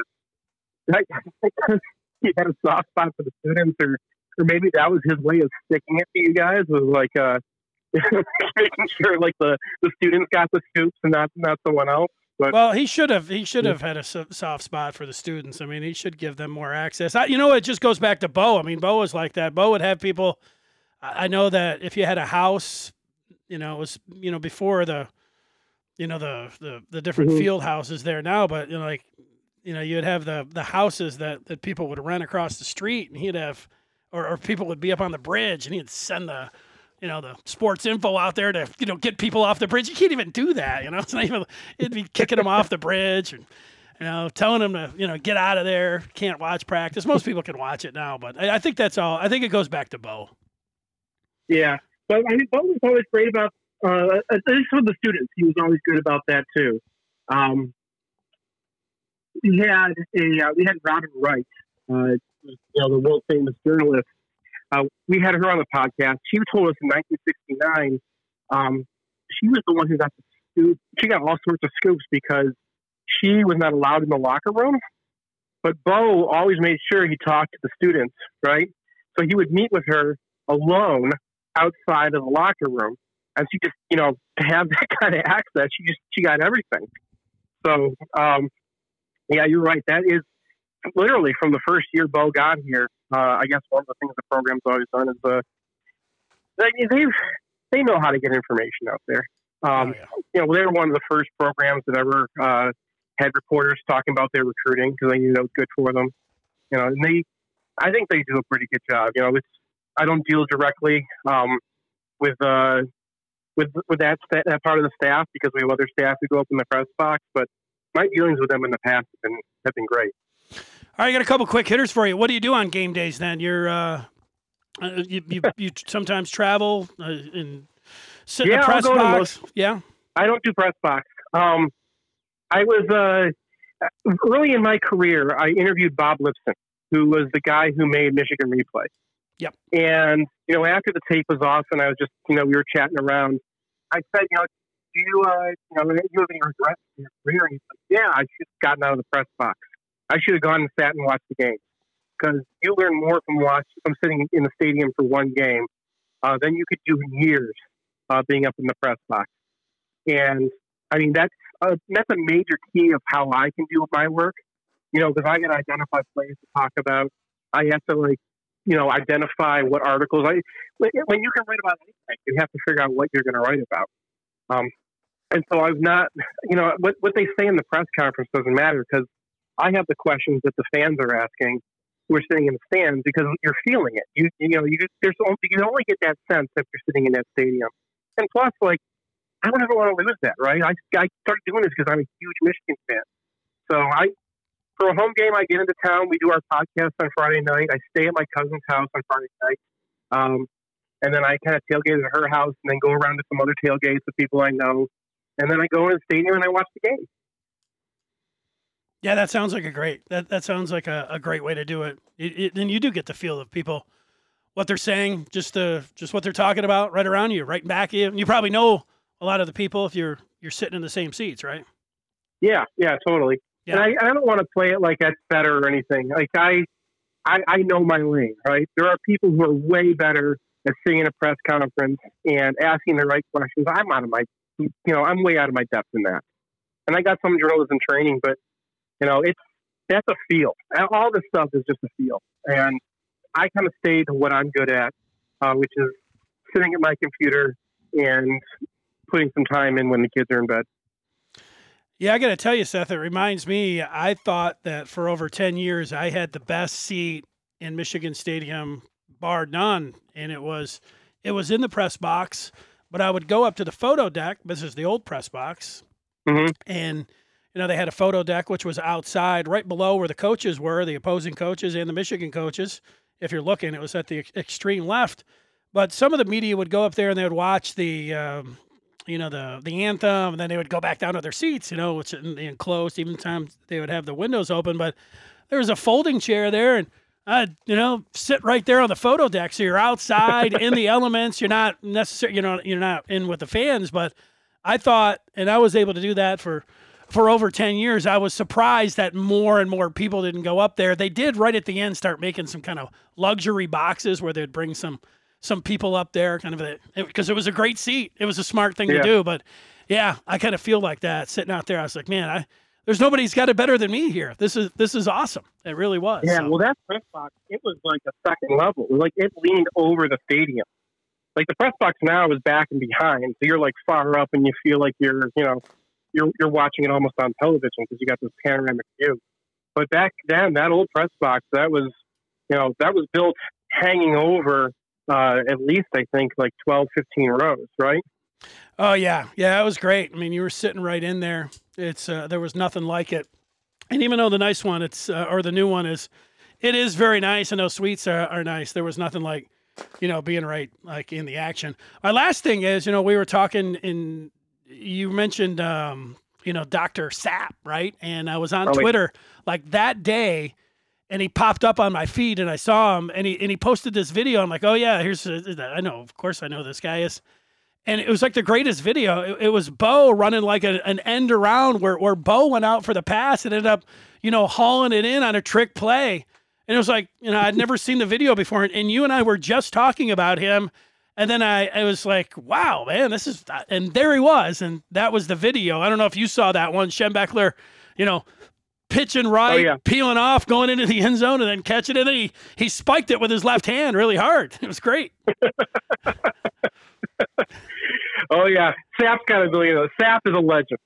[LAUGHS] he had a soft spot for the students, or, or maybe that was his way of sticking it to you guys, was like uh, [LAUGHS] making sure like the, the students got the scoops and not not someone else. But, well, he should have. He should have had a soft spot for the students. I mean, he should give them more access. I, you know, it just goes back to Bo. I mean, Bo was like that. Bo would have people. I know that if you had a house you know, it was you know before the you know the the, the different Mhm. field houses there now, but you know like you know you'd have the the houses that that people would rent across the street, and he'd have or, or people would be up on the bridge, and he'd send the you know the sports info out there to you know get people off the bridge. You can't even do that, you know. [LAUGHS] It's not even it'd be kicking them off the bridge and. You know, telling them to you know get out of there. Can't watch practice. Most people can watch it now, but I, I think that's all. I think it goes back to Bo. Yeah, but I think Bo was always great about uh, at least for the students. He was always good about that too. Um, we had a uh, we had Robin Wright, uh, you know, the world famous journalist. Uh, we had her on the podcast. She told us in 1969, um, she was the one who got the scoop. She got all sorts of scoops because she was not allowed in the locker room. But Bo always made sure he talked to the students, right? So he would meet with her alone outside of the locker room. And she just, you know, to have that [LAUGHS] kind of access, she just, she got everything. So, um, yeah, you're right. That is literally from the first year Bo got here. Uh, I guess one of the things the program's always done is, uh, they, they, know how to get information out there. Um, oh, yeah. you know, they were one of the first programs that ever, uh, had reporters talking about their recruiting because they knew that was good for them. You know, and they, I think they do a pretty good job. You know, it's, I don't deal directly, um, with, uh, with with that sta- that part of the staff because we have other staff who go up in the press box. But my dealings with them in the past have been have been great. All right, I got a couple quick hitters for you. What do you do on game days then? You're uh, uh, you, you you sometimes travel uh, and sit in Yeah, the I'll press box. Yeah. I don't do press box. Um, I was uh, early in my career. I interviewed Bob Lipson, who was the guy who made Michigan Replay. Yep. And you know, after the tape was off, and I was just you know we were chatting around. I said, you know, do you uh, you know, you have any regrets in your career? And he said, Yeah, I should have gotten out of the press box. I should have gone and sat and watched the game because you learn more from watch from sitting in the stadium for one game uh, than you could do in years uh, being up in the press box. And I mean, that's uh, that's a major key of how I can do my work. You know, because I can identify plays to talk about. I have to like, you know, identify what articles I. When when you can write about anything, you have to figure out what you're going to write about. Um, and so I've not, you know, what what they say in the press conference doesn't matter because I have the questions that the fans are asking who are sitting in the stands because you're feeling it. You you know, you there's only, you only get that sense if you're sitting in that stadium. And plus, like, I don't ever want to lose that, right? I, I started doing this because I'm a huge Michigan fan. So I, for a home game, I get into town. We do our podcast on Friday night. I stay at my cousin's house on Friday night. Um, and then I kind of tailgate at her house and then go around to some other tailgates with people I know. And then I go in the stadium and I watch the game. Yeah, that sounds like a great. That that sounds like a, a great way to do it. Then you do get the feel of people, what they're saying, just uh, just what they're talking about right around you, right back you. And you probably know a lot of the people if you're you're sitting in the same seats, right? Yeah, yeah, totally. Yeah. And I, I don't want to play it like that's better or anything. Like I, I, I know my lane, right? There are people who are way better at sitting in a press conference and asking the right questions. I'm out of my, you know, I'm way out of my depth in that. And I got some journalism training, but you know, it's that's a feel. All this stuff is just a feel, and I kind of stay to what I'm good at, uh, which is sitting at my computer and putting some time in when the kids are in bed. Yeah, I got to tell you, Seth, it reminds me, I thought that for over 10 years, I had the best seat in Michigan Stadium, bar none. And it was, it was in the press box, but I would go up to the photo deck. This is the old press box. Mhm. And, you know, they had a photo deck, which was outside right below where the coaches were, the opposing coaches and the Michigan coaches. If you're looking, it was at the ex- extreme left. But some of the media would go up there and they would watch the, um, you know the the anthem, and then they would go back down to their seats, you know, which enclosed. Even times they would have the windows open, but there was a folding chair there, and I'd you know sit right there on the photo deck, so you're outside in the [LAUGHS] elements. You're not necessarily you know you're not in with the fans, but I thought, and I was able to do that for for over 10 years i was surprised that more and more people didn't go up there they did right at the end start making some kind of luxury boxes where they'd bring some some people up there, kind of because it, it, was a great seat. It was a smart thing Yeah. to do. But yeah, I kind of feel like that sitting out there. I was like, man, I there's nobody's got it better than me here. This is this is awesome. It really was. Yeah, So, well, that press box, it was like a second level. Like it leaned over the stadium. Like the press box now is back and behind, so you're like far up, and you feel like you're, you know, you're you're watching it almost on television because you got this panoramic view. But back then, that old press box that was, you know, that was built hanging over uh, at least I think like 12, 15 rows, right? Oh yeah, yeah, it was great. I mean, you were sitting right in there. It's uh, there was nothing like it. And even though the nice one, it's uh, or the new one is, it is very nice, and those suites are, are nice. There was nothing like, you know, being right like in the action. My last thing is, you know, we were talking in. You mentioned, um, you know, Doctor Sapp, right? And I was on wait. Twitter like that day, and he popped up on my feed, and I saw him, and he and he posted this video. I'm like, oh yeah, here's I know, of course, I know this guy is and it was like the greatest video. It, it was Bo running like a, an end around where, where Bo went out for the pass and ended up, you know, hauling it in on a trick play. And it was like, you know, I'd never seen the video before. And, and you and I were just talking about him. And then I, I was like, wow, man, this is, and there he was. And that was the video. I don't know if you saw that one. Schembechler, you know, pitching oh, right, Oh, yeah. peeling off, going into the end zone, and then catching it. And then he, he spiked it with his left hand really hard. [LAUGHS] It was great. [LAUGHS] [LAUGHS] Oh yeah, Sap's got a billion. Sap is a legend.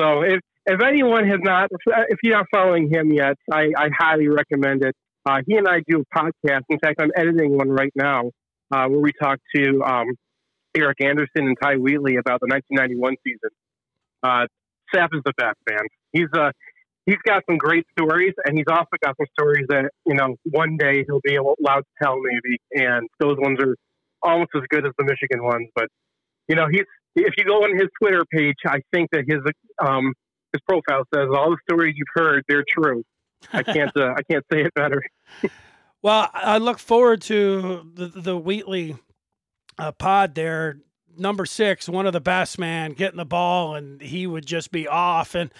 So if if anyone has not, if, you're not following him yet, I, I highly recommend it. Uh, he and I do a podcast. In fact, I'm editing one right now uh, where we talk to um, Erick Anderson and Ty Wheatley about the 1991 season. Uh, Sap is the best, man. He's uh, he's got some great stories, and he's also got some stories that you know one day he'll be allowed to tell, maybe. And those ones are almost as good as the Michigan ones. But you know, he's if you go on his Twitter page, I think that his um, his profile says all the stories you've heard they're true. I can't uh, I can't say it better. [LAUGHS] Well, I look forward to the the Wheatley uh, pod there. Number six, one of the best, man, getting the ball, and he would just be off. And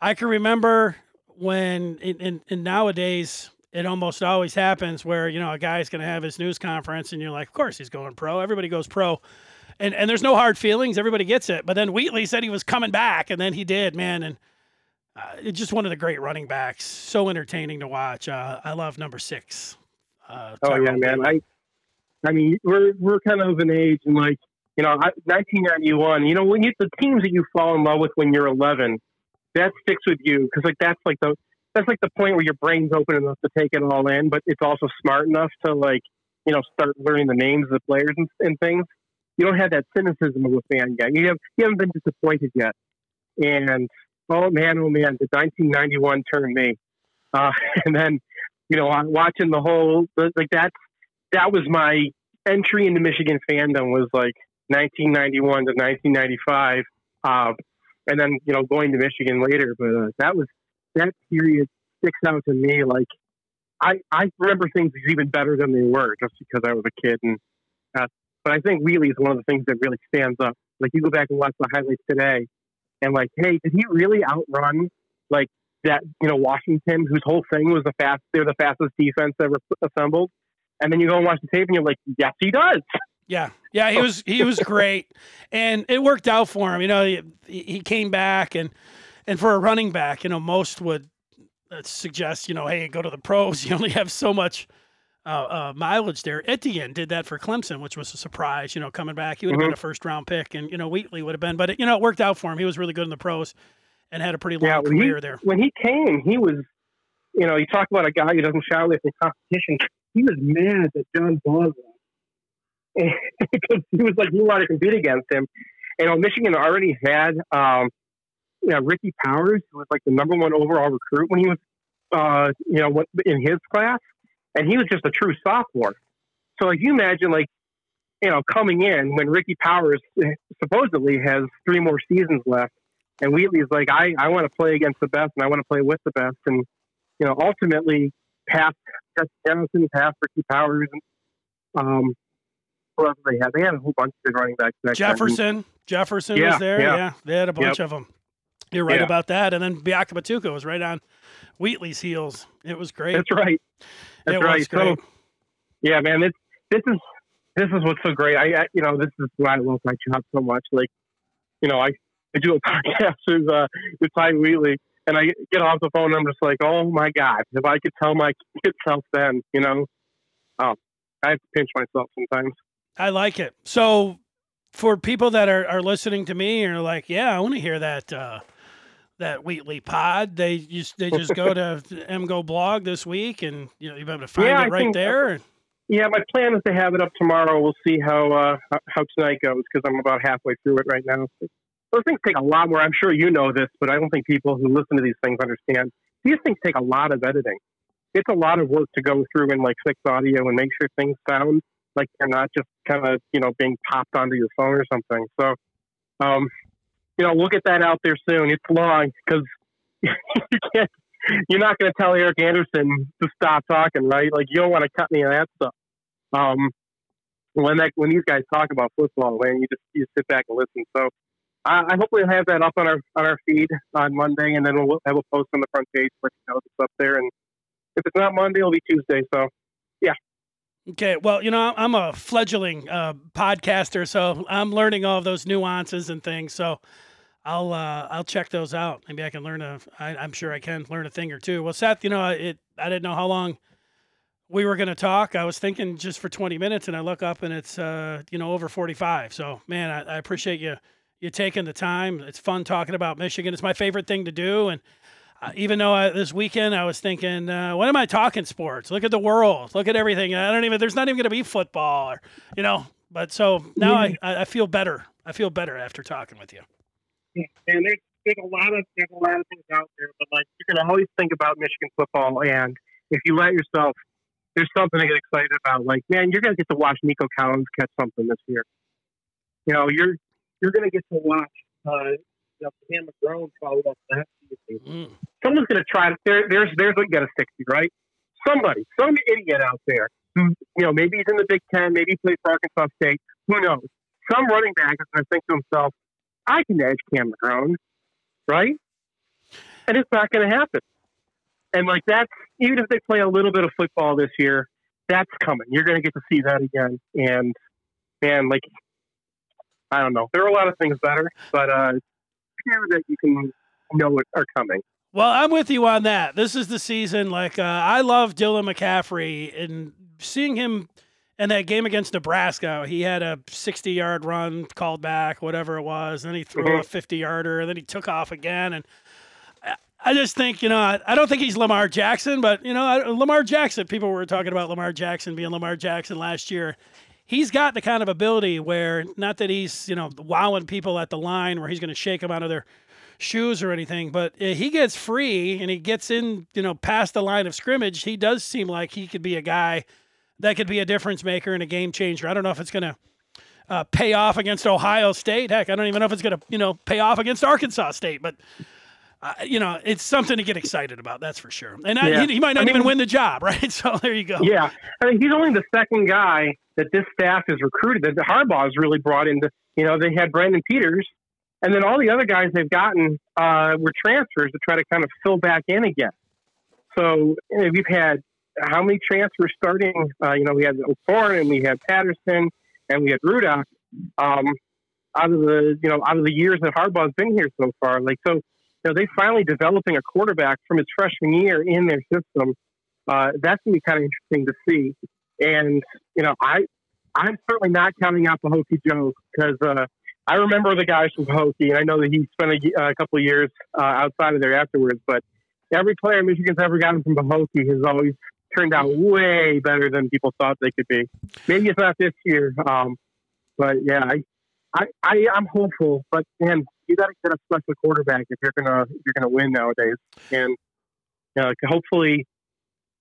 I can remember when, in, in, in nowadays, it almost always happens where you know a guy's going to have his news conference, and you're like, of course he's going pro. Everybody goes pro, and and there's no hard feelings. Everybody gets it. But then Wheatley said he was coming back, and then he did, man, and. Uh, it's just one of the great running backs. So entertaining to watch. Uh, I love number six. Uh, Oh yeah, man. I I mean we're we're kind of an age and like you know I, 1991. You know when you the teams that you fall in love with when you're 11, that sticks with you because like that's like the that's like the point where your brain's open enough to take it all in, but it's also smart enough to like you know start learning the names of the players and, and things. You don't have that cynicism of a fan yet. You have you haven't been disappointed yet, and oh man, oh man, the 1991 turned me, uh, [LAUGHS] and then you know watching the whole like that's that was my entry into Michigan fandom was like 1991 to 1995, uh, and then you know going to Michigan later. But uh, that was that period sticks out to me. Like I I remember things even better than they were just because I was a kid. And uh, but I think Wheatley is one of the things that really stands up. Like you go back and watch the highlights today, and like, hey, did he really outrun like that? You know, Washington, whose whole thing was the fast. They're the fastest defense ever assembled. And then you go and watch the tape, and you're like, yes, he does. Yeah, yeah, he was he was great, and it worked out for him. You know, he, he came back, and and for a running back, you know, most would uh, suggest, you know, hey, go to the pros. [LAUGHS] You only have so much uh, uh, mileage there. Etienne did that for Clemson, which was a surprise. You know, coming back, he would have been a first round pick, and you know, Wheatley would have been, but it, you know, it worked out for him. He was really good in the pros, and had a pretty long Yeah, when he, career there. when he came, he was, you know, you talk about a guy who doesn't shy away from competition. He was mad that John left. [LAUGHS] because he was like, he wanted to compete against him. And you know, Michigan already had, um, you know, Ricky Powers, who was like the number one overall recruit when he was, uh, you know, in his class, and he was just a true sophomore. So, like, you imagine, like, you know, coming in when Ricky Powers eh, supposedly has three more seasons left, and Wheatley's like, I, I want to play against the best, and I want to play with the best, and you know, ultimately past Justin Johnson, past Ricky Powers, and um, who else they have? They had a whole bunch of good running backs. back then. Jefferson, Jefferson Yeah, was there. yeah. Yeah. they had a bunch of them. You're right Yeah. about that. And then Batuka was right on Wheatley's heels. It was great. That's right. That's it right. was great. So, yeah, man, this this is this is what's so great. I, I you know this is why I love my job so much. Like, you know, I, I do a [LAUGHS] podcast with uh, with Ty Wheatley, and I get off the phone. and I'm just like, oh my god, if I could tell my [LAUGHS] kid self then, you know, oh, I have to pinch myself sometimes. I like it. So for people that are, are listening to me and are like, yeah, I want to hear that uh, that Wheatley pod, they just they just go to [LAUGHS] MGO blog this week and you know you're able to find Yeah, it I right think- there. Yeah, my plan is to have it up tomorrow. We'll see how uh, how- how tonight goes because I'm about halfway through it right now. Those things take a lot more. I'm sure you know this, but I don't think people who listen to these things understand. These things take a lot of editing. It's a lot of work to go through and like fix audio and make sure things sound like they're not just kind of you know being popped onto your phone or something. So, um, you know, we'll get that out there soon. It's long because [LAUGHS] you can't. You're not going to tell Erick Anderson to stop talking, right? Like you don't want to cut any of that stuff. Um, when that when these guys talk about football, man, you just you sit back and listen. So I, I hopefully have that up on our on our feed on Monday, and then we'll have a post on the front page for you know it's up there. And if it's not Monday, it'll be Tuesday. So Okay, well, you know, I'm a fledgling uh, podcaster, so I'm learning all those nuances and things. So I'll uh, I'll check those out. Maybe I can learn a. I, I'm sure I can learn a thing or two. Well, Seth, you know, it. I didn't know how long we were going to talk. I was thinking just for 20 minutes, and I look up and it's uh, you know over 45. So man, I, I appreciate you you taking the time. It's fun talking about Michigan. It's my favorite thing to do, and even though I, this weekend I was thinking, uh, when am I talking sports? Look at the world. Look at everything. I don't even. There's not even going to be football, or you know. But so now I, I I feel better. I feel better after talking with you. and there's there's a lot of there's a lot of things out there, but like you're gonna always think about Michigan football, and if you let yourself, there's something to get excited about. Like, man, you're gonna get to watch Nico Collins catch something this year. You know, you're you're gonna get to watch uh, you know, Cam McGrone follow up season. Mm. Someone's gonna try to. There, there's there's what you got a sixty, right? Somebody, some idiot out there who you know maybe he's in the Big Ten, maybe he plays for Arkansas State. Who knows? Some running back is gonna think to himself, I can edge Cam McGrone, right? And it's not going to happen. And like that's even if they play a little bit of football this year, that's coming. You're going to get to see that again. And man, like I don't know, there are a lot of things better, but uh, few that you can know are coming. Well, I'm with you on that. This is the season. Like uh, I love Dylan McCaffrey and seeing him in that game against Nebraska. He had a 60 yard run called back, whatever it was. Then he threw a 50 yarder, and then he took off again. And I- I just think, you know, I, I don't think he's Lamar Jackson, but you know, I- Lamar Jackson. People were talking about Lamar Jackson being Lamar Jackson last year. He's got the kind of ability where, not that he's, you know, wowing people at the line where he's going to shake them out of their shoes or anything, but uh, he gets free and he gets in, you know, past the line of scrimmage. He does seem like he could be a guy that could be a difference maker and a game changer. I don't know if it's going to uh, pay off against Ohio State. Heck, I don't even know if it's going to, you know, pay off against Arkansas State, but. Uh, you know, it's something to get excited about. That's for sure. And I, Yeah. he, he might not I even win the job, [LAUGHS] right? So there you go. Yeah, I mean, he's only the second guy that this staff has recruited that the Harbaugh's really brought into. You know, they had Brandon Peters, and then all the other guys they've gotten uh, were transfers to try to kind of fill back in again. So you know, we've had how many transfers starting? Uh, you know, we had O'Korn and we had Patterson and we had Rudock. Um, out of the you know out of the years that Harbaugh's been here so far, like so, know, they finally developing a quarterback from his freshman year in their system uh, that's gonna be kind of interesting to see. And you know, I I'm certainly not counting out the Hokie Joe because uh, I remember the guys from Hokie, and I know that he spent a, a couple of years uh, outside of there afterwards. But every player Michigan's ever gotten from Hokie has always turned out way better than people thought they could be. Maybe it's not this year, um, but yeah, I, I, I I'm hopeful. But man, you got to get a special quarterback if you're gonna if you're gonna win nowadays, and you know, hopefully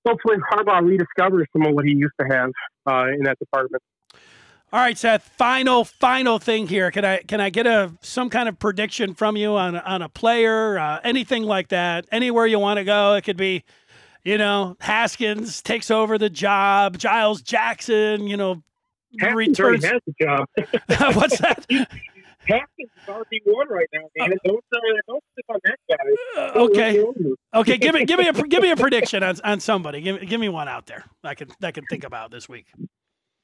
hopefully Harbaugh rediscovers some of what he used to have uh, in that department. All right, Seth. Final, final thing here. Can I can I get a some kind of prediction from you on on a player, uh, anything like that? Anywhere you want to go. It could be, you know, Haskins takes over the job. Giles Jackson, you know, Already returns. has the job. [LAUGHS] [LAUGHS] What's that? Haskins is RB one right now, man. Don't uh, don't sit on that guy. Uh, okay, okay. Give me give me a [LAUGHS] give me a prediction on, on somebody. Give me give me one out there. I can I can think about this week.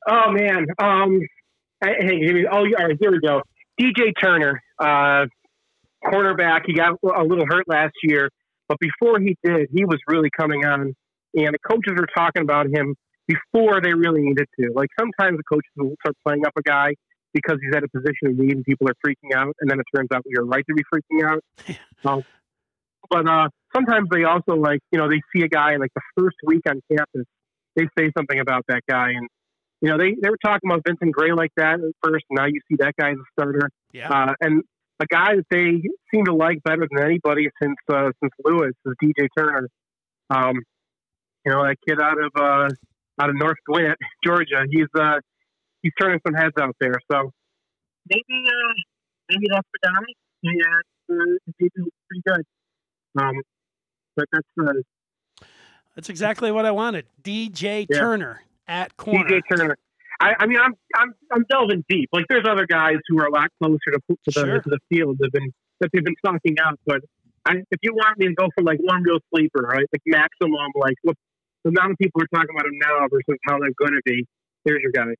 Oh man. Um. Hey, hey, give me- oh, all right. Here we go. DJ Turner, uh, cornerback. He got a little hurt last year, but before he did, he was really coming on, and the coaches were talking about him before they really needed to. Like sometimes the coaches will start playing up a guy because he's at a position of need and people are freaking out, and then it turns out we are right to be freaking out. [LAUGHS] um, but uh, sometimes they also like you know they see a guy like the first week on campus, they say something about that guy, and you know they they were talking about Vincent Gray like that at first. And Now you see that guy as a starter, Yeah. uh, and a guy that they seem to like better than anybody since uh, since Lewis is DJ Turner. Um, you know that kid out of uh, out of North Gwinnett, Georgia. He's uh, he's turning some heads out there. So maybe uh, maybe that's for guy. Yeah, uh, he's pretty good. Um, but that's uh, That's exactly what I wanted. DJ Yeah. Turner at corner. DJ Turner. I, I mean, I'm I'm I'm delving deep. Like, there's other guys who are a lot closer to, to the Sure. to the field that have been that they've been stalking out. But I, if you want me to go for like one real sleeper, right, like maximum, like what the amount of people are talking about him now versus how they're going to be. There's your guy.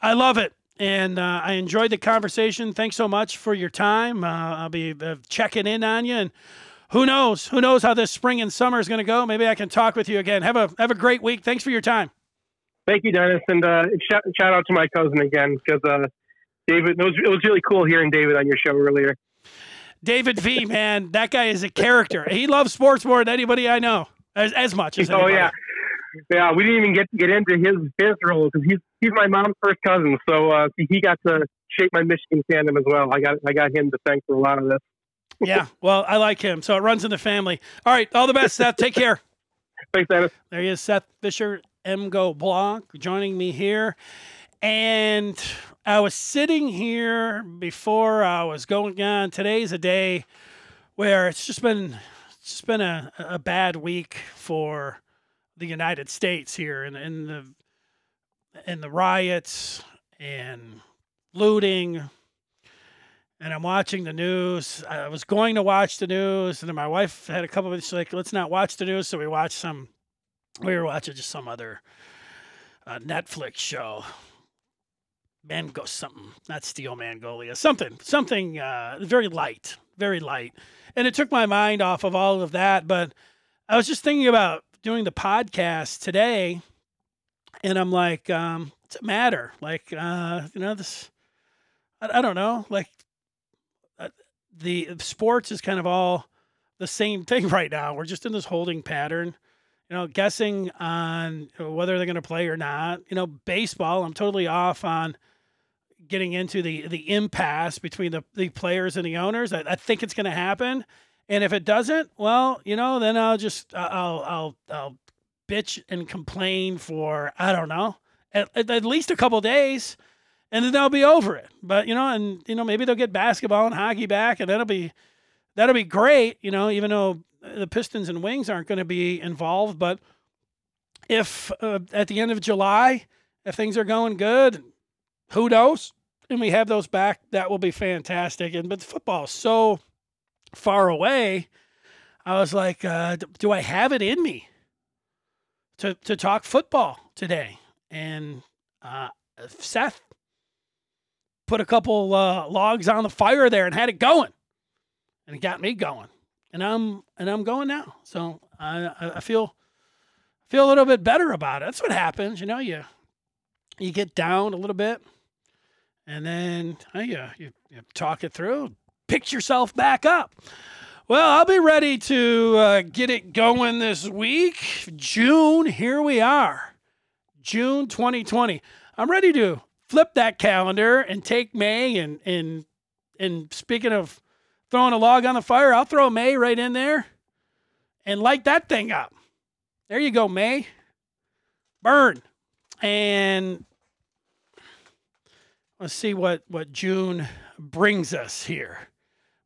I love it. And uh, I enjoyed the conversation. Thanks so much for your time. Uh, I'll be uh, checking in on you. And who knows? Who knows how this spring and summer is going to go? Maybe I can talk with you again. Have a have a great week. Thanks for your time. Thank you, Dennis, and uh, shout, shout out to my cousin again because uh, David. It was it was really cool hearing David on your show earlier. David V, man, that guy is a character. He loves sports more than anybody I know, as, as much as Oh anybody. yeah, yeah. We didn't even get to get into his his role because he's he's my mom's first cousin, so uh, he got to shape my Michigan fandom as well. I got I got him to thank for a lot of this. [LAUGHS] yeah. Well, I like him, so it runs in the family. All right, all the best, Seth. Take care. [LAUGHS] Thanks, Dennis. There he is, Seth Fisher, MGO Blog, joining me here. And I was sitting here before I was going on. Today's a day where it's just been it's just been a, a bad week for the United States here and in the in the riots and looting and I'm watching the news. I was going to watch the news, and then my wife had a couple of. She's like, "Let's not watch the news." So we watched some. We were watching just some other uh, Netflix show. Mango something, not Steel Mangolia, something, something uh, very light, very light, and it took my mind off of all of that. But I was just thinking about doing the podcast today, and I'm like, um, what's matter? Like, uh, you know, this, I, I don't know, like uh, the sports is kind of all the same [LAUGHS] thing right now. We're just in this holding pattern, you know, guessing on whether they're going to play or not. You know, baseball, I'm totally off on getting into the the impasse between the, the players and the owners. I, I think it's going to happen, and if it doesn't, well, you know, then I'll just I'll I'll I'll bitch and complain for I don't know at, at, least a couple days and then they'll be over it. But you know, and you know, maybe they'll get basketball and hockey back, and that'll be that'll be great. You know, even though the Pistons and Wings aren't going to be involved, but if uh, at the end of July, if things are going good, who knows? And we have those back, that will be fantastic. And but football is so far away. I was like, uh, do I have it in me to to talk football today? And uh, Seth put a couple uh, logs on the fire there and had it going, and it got me going, and I'm and I'm going now. So I I I feel feel a little bit better about it. That's what happens, you know. You you get down a little bit, and then uh, you, you you talk it through, pick yourself back up. Well, I'll be ready to uh, get it going this week. June, here we are. June 2020. I'm ready to flip that calendar and take May and and and speaking of throwing a log on the fire, I'll throw May right in there and light that thing up. There you go, May. Burn. And let's see what what June brings us here.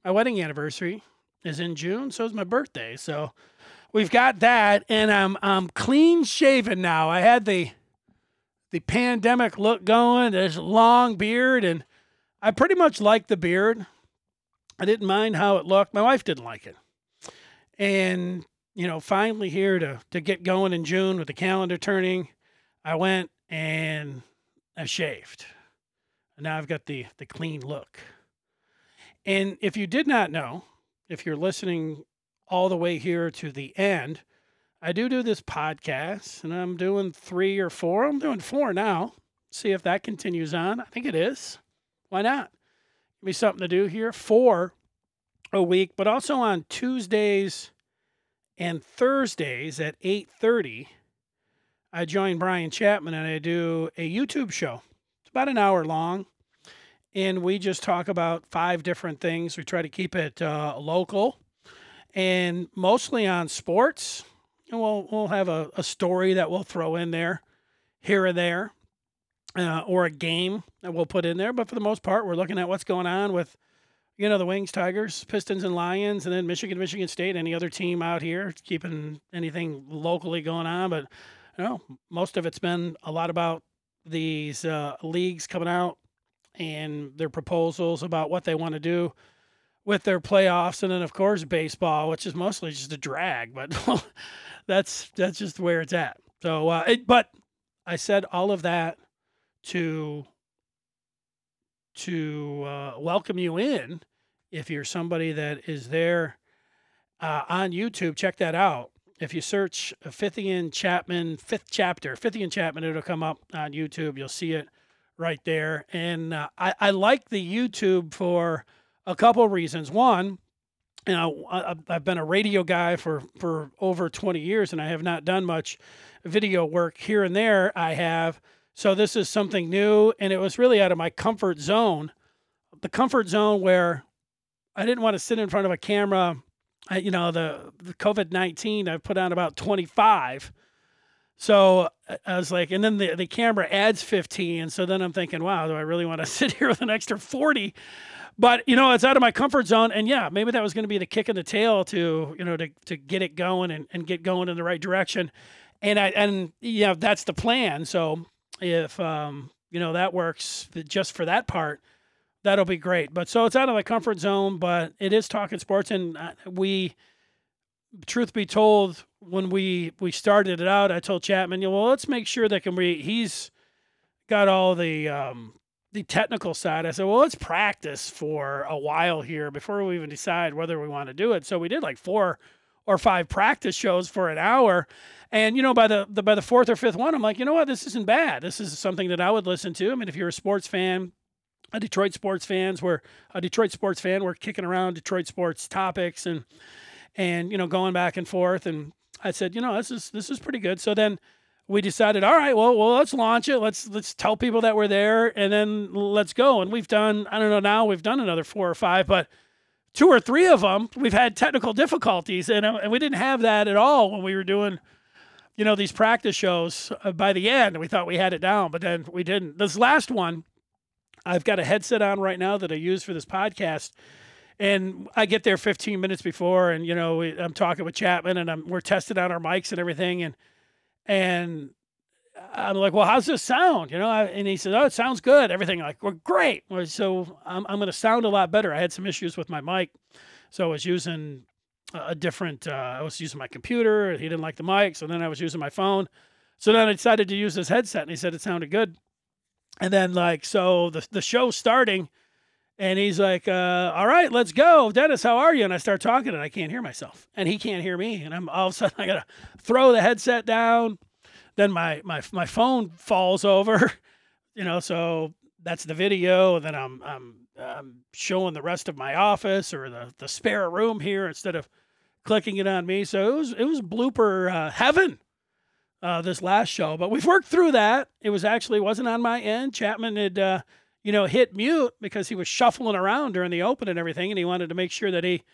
My wedding anniversary is in June, so is my birthday. So we've got that, and I'm I'm clean shaven now. I had the the pandemic look going. There's a long beard, and I pretty much like the beard. I didn't mind how it looked. My wife didn't like it, and you know, finally here to to get going in June with the calendar turning, I went and I shaved, now I've got the the clean look. And if you did not know, if you're listening all the way here to the end, I do do this podcast, and I'm doing three or four. I'm doing four now. See if that continues on. I think it is. Why not? Give me something to do here. Four a week, but also on Tuesdays and Thursdays at 8:30, I join Brian Chapman and I do a YouTube show. About an hour long, and we just talk about five different things. We try to keep it uh, local and mostly on sports. And we'll we'll have a, a story that we'll throw in there here and there, uh, or a game that we'll put in there. But for the most part, we're looking at what's going on with you know, the Wings, Tigers, Pistons, and Lions, and then Michigan, Michigan State, any other team out here keeping anything locally going on. But, you know, most of it's been a lot about these uh, leagues coming out and their proposals about what they want to do with their playoffs, and then of course baseball, which is mostly just a drag, but [LAUGHS] that's that's just where it's at. So, uh, it, but I said all of that to to uh, welcome you in. If you're somebody that is there uh, on YouTube, check that out. If you search Fithian Chapman, fifth chapter, Fithian Chapman, it'll come up on YouTube. You'll see it right there. And uh, I, I like the YouTube for a couple of reasons. One, you know, I, I've been a radio guy for, for over 20 years and I have not done much video work here and there. I have so this is something new, and it was really out of my comfort zone, the comfort zone where I didn't want to sit in front of a camera. You know, the, the COVID nineteen, I've put on about twenty five. So I was like, and then the, the camera adds 15. And so then I'm thinking, wow, do I really want to [LAUGHS] sit here with an extra 40? But, you know, it's out of my comfort zone. And yeah, maybe that was going to be the kick in the tail to, you know, to, to get it going and, and get going in the right direction. And I, and yeah, that's the plan. So if um, you know that works just for that part, that'll be great. But so it's out of the comfort zone, but it is talking sports, and uh, we, truth be told, when we we started it out, I told Chapman, well, let's make sure that can we. He's got all the um, the technical side. I said, well, let's practice for a while here before we even decide whether we want to do it. So we did like four or five practice shows for an hour. And you know, by the, the by the fourth or fifth one, I'm like, you know what, this isn't bad. This is something that I would listen to. I mean, if you're a sports fan, a Detroit sports fans, we're a Detroit sports fan, we're kicking around Detroit sports topics and and you know, going back and forth. And I said, you know, this is this is pretty good. So then we decided, all right, well, well, let's launch it. Let's let's tell people that we're there, and then let's go. And we've done, I don't know, now we've done another four or five, but two or three of them, we've had technical difficulties, and, and we didn't have that at all when we were doing, you know, these practice shows. Uh, by the end, we thought we had it down, but then we didn't. This last one, I've got a headset on right now that I use for this podcast, and I get there 15 minutes before, and you know, I'm talking with Chapman, and I'm, we're testing out our mics and everything, and and I'm like, well, how's this sound? You know, and he says, oh, it sounds good. Everything I'm like, well, great. So I'm, I'm going to sound a lot better. I had some issues with my mic, so I was using a different. Uh, I was using my computer. He didn't like the mic, so then I was using my phone. So then I decided to use this headset, and he said it sounded good. And then like, so the the show's starting, and he's like, uh, "All right, let's go, Dennis. How are you?" And I start talking, and I can't hear myself, and he can't hear me, and I'm all of a sudden [LAUGHS] I gotta throw the headset down then my my my phone falls over, [LAUGHS] you know, so that's the video. And then I'm I'm I'm showing the rest of my office or the the spare room here instead of clicking it on me. So it was it was blooper uh, heaven. Uh, this last show, but we've worked through that. It was actually wasn't on my end. Chapman had, uh, you know, hit mute because he was shuffling around during the open and everything, and he wanted to make sure that he,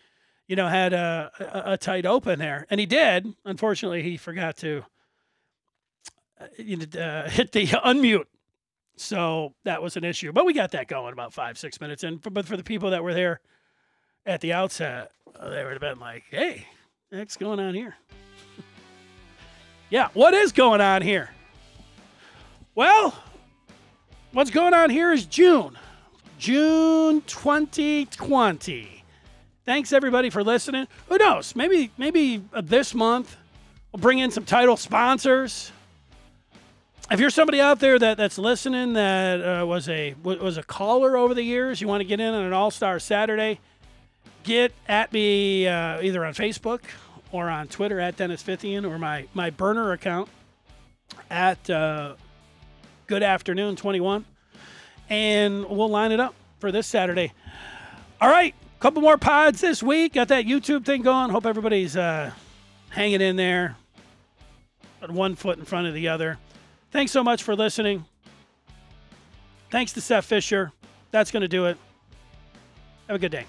you know, had a, a, a tight open there, and he did. Unfortunately, he forgot to know, uh, [LAUGHS] hit the unmute. So that was an issue, but we got that going about five, six minutes in. But for the people that were there at the outset, uh, they would have been like, "Hey, what's going on here?" Yeah, what is going on here? Well, what's going on here is June, June 2020. Thanks everybody for listening. Who knows? Maybe maybe this month we'll bring in some title sponsors if you're somebody out there that, that's listening that uh, was a was a caller over the years, you want to get in on an All Star Saturday, get at me uh, either on Facebook or on Twitter at Dennis Fithian or my my burner account at uh, Good Afternoon Twenty One, and we'll line it up. for this Saturday. All right, couple more pods this week. Got that YouTube thing going. Hope everybody's uh, hanging in there. One foot in front of the other. Thanks so much for listening. Thanks to Seth Fisher. That's going to do it. Have a good day.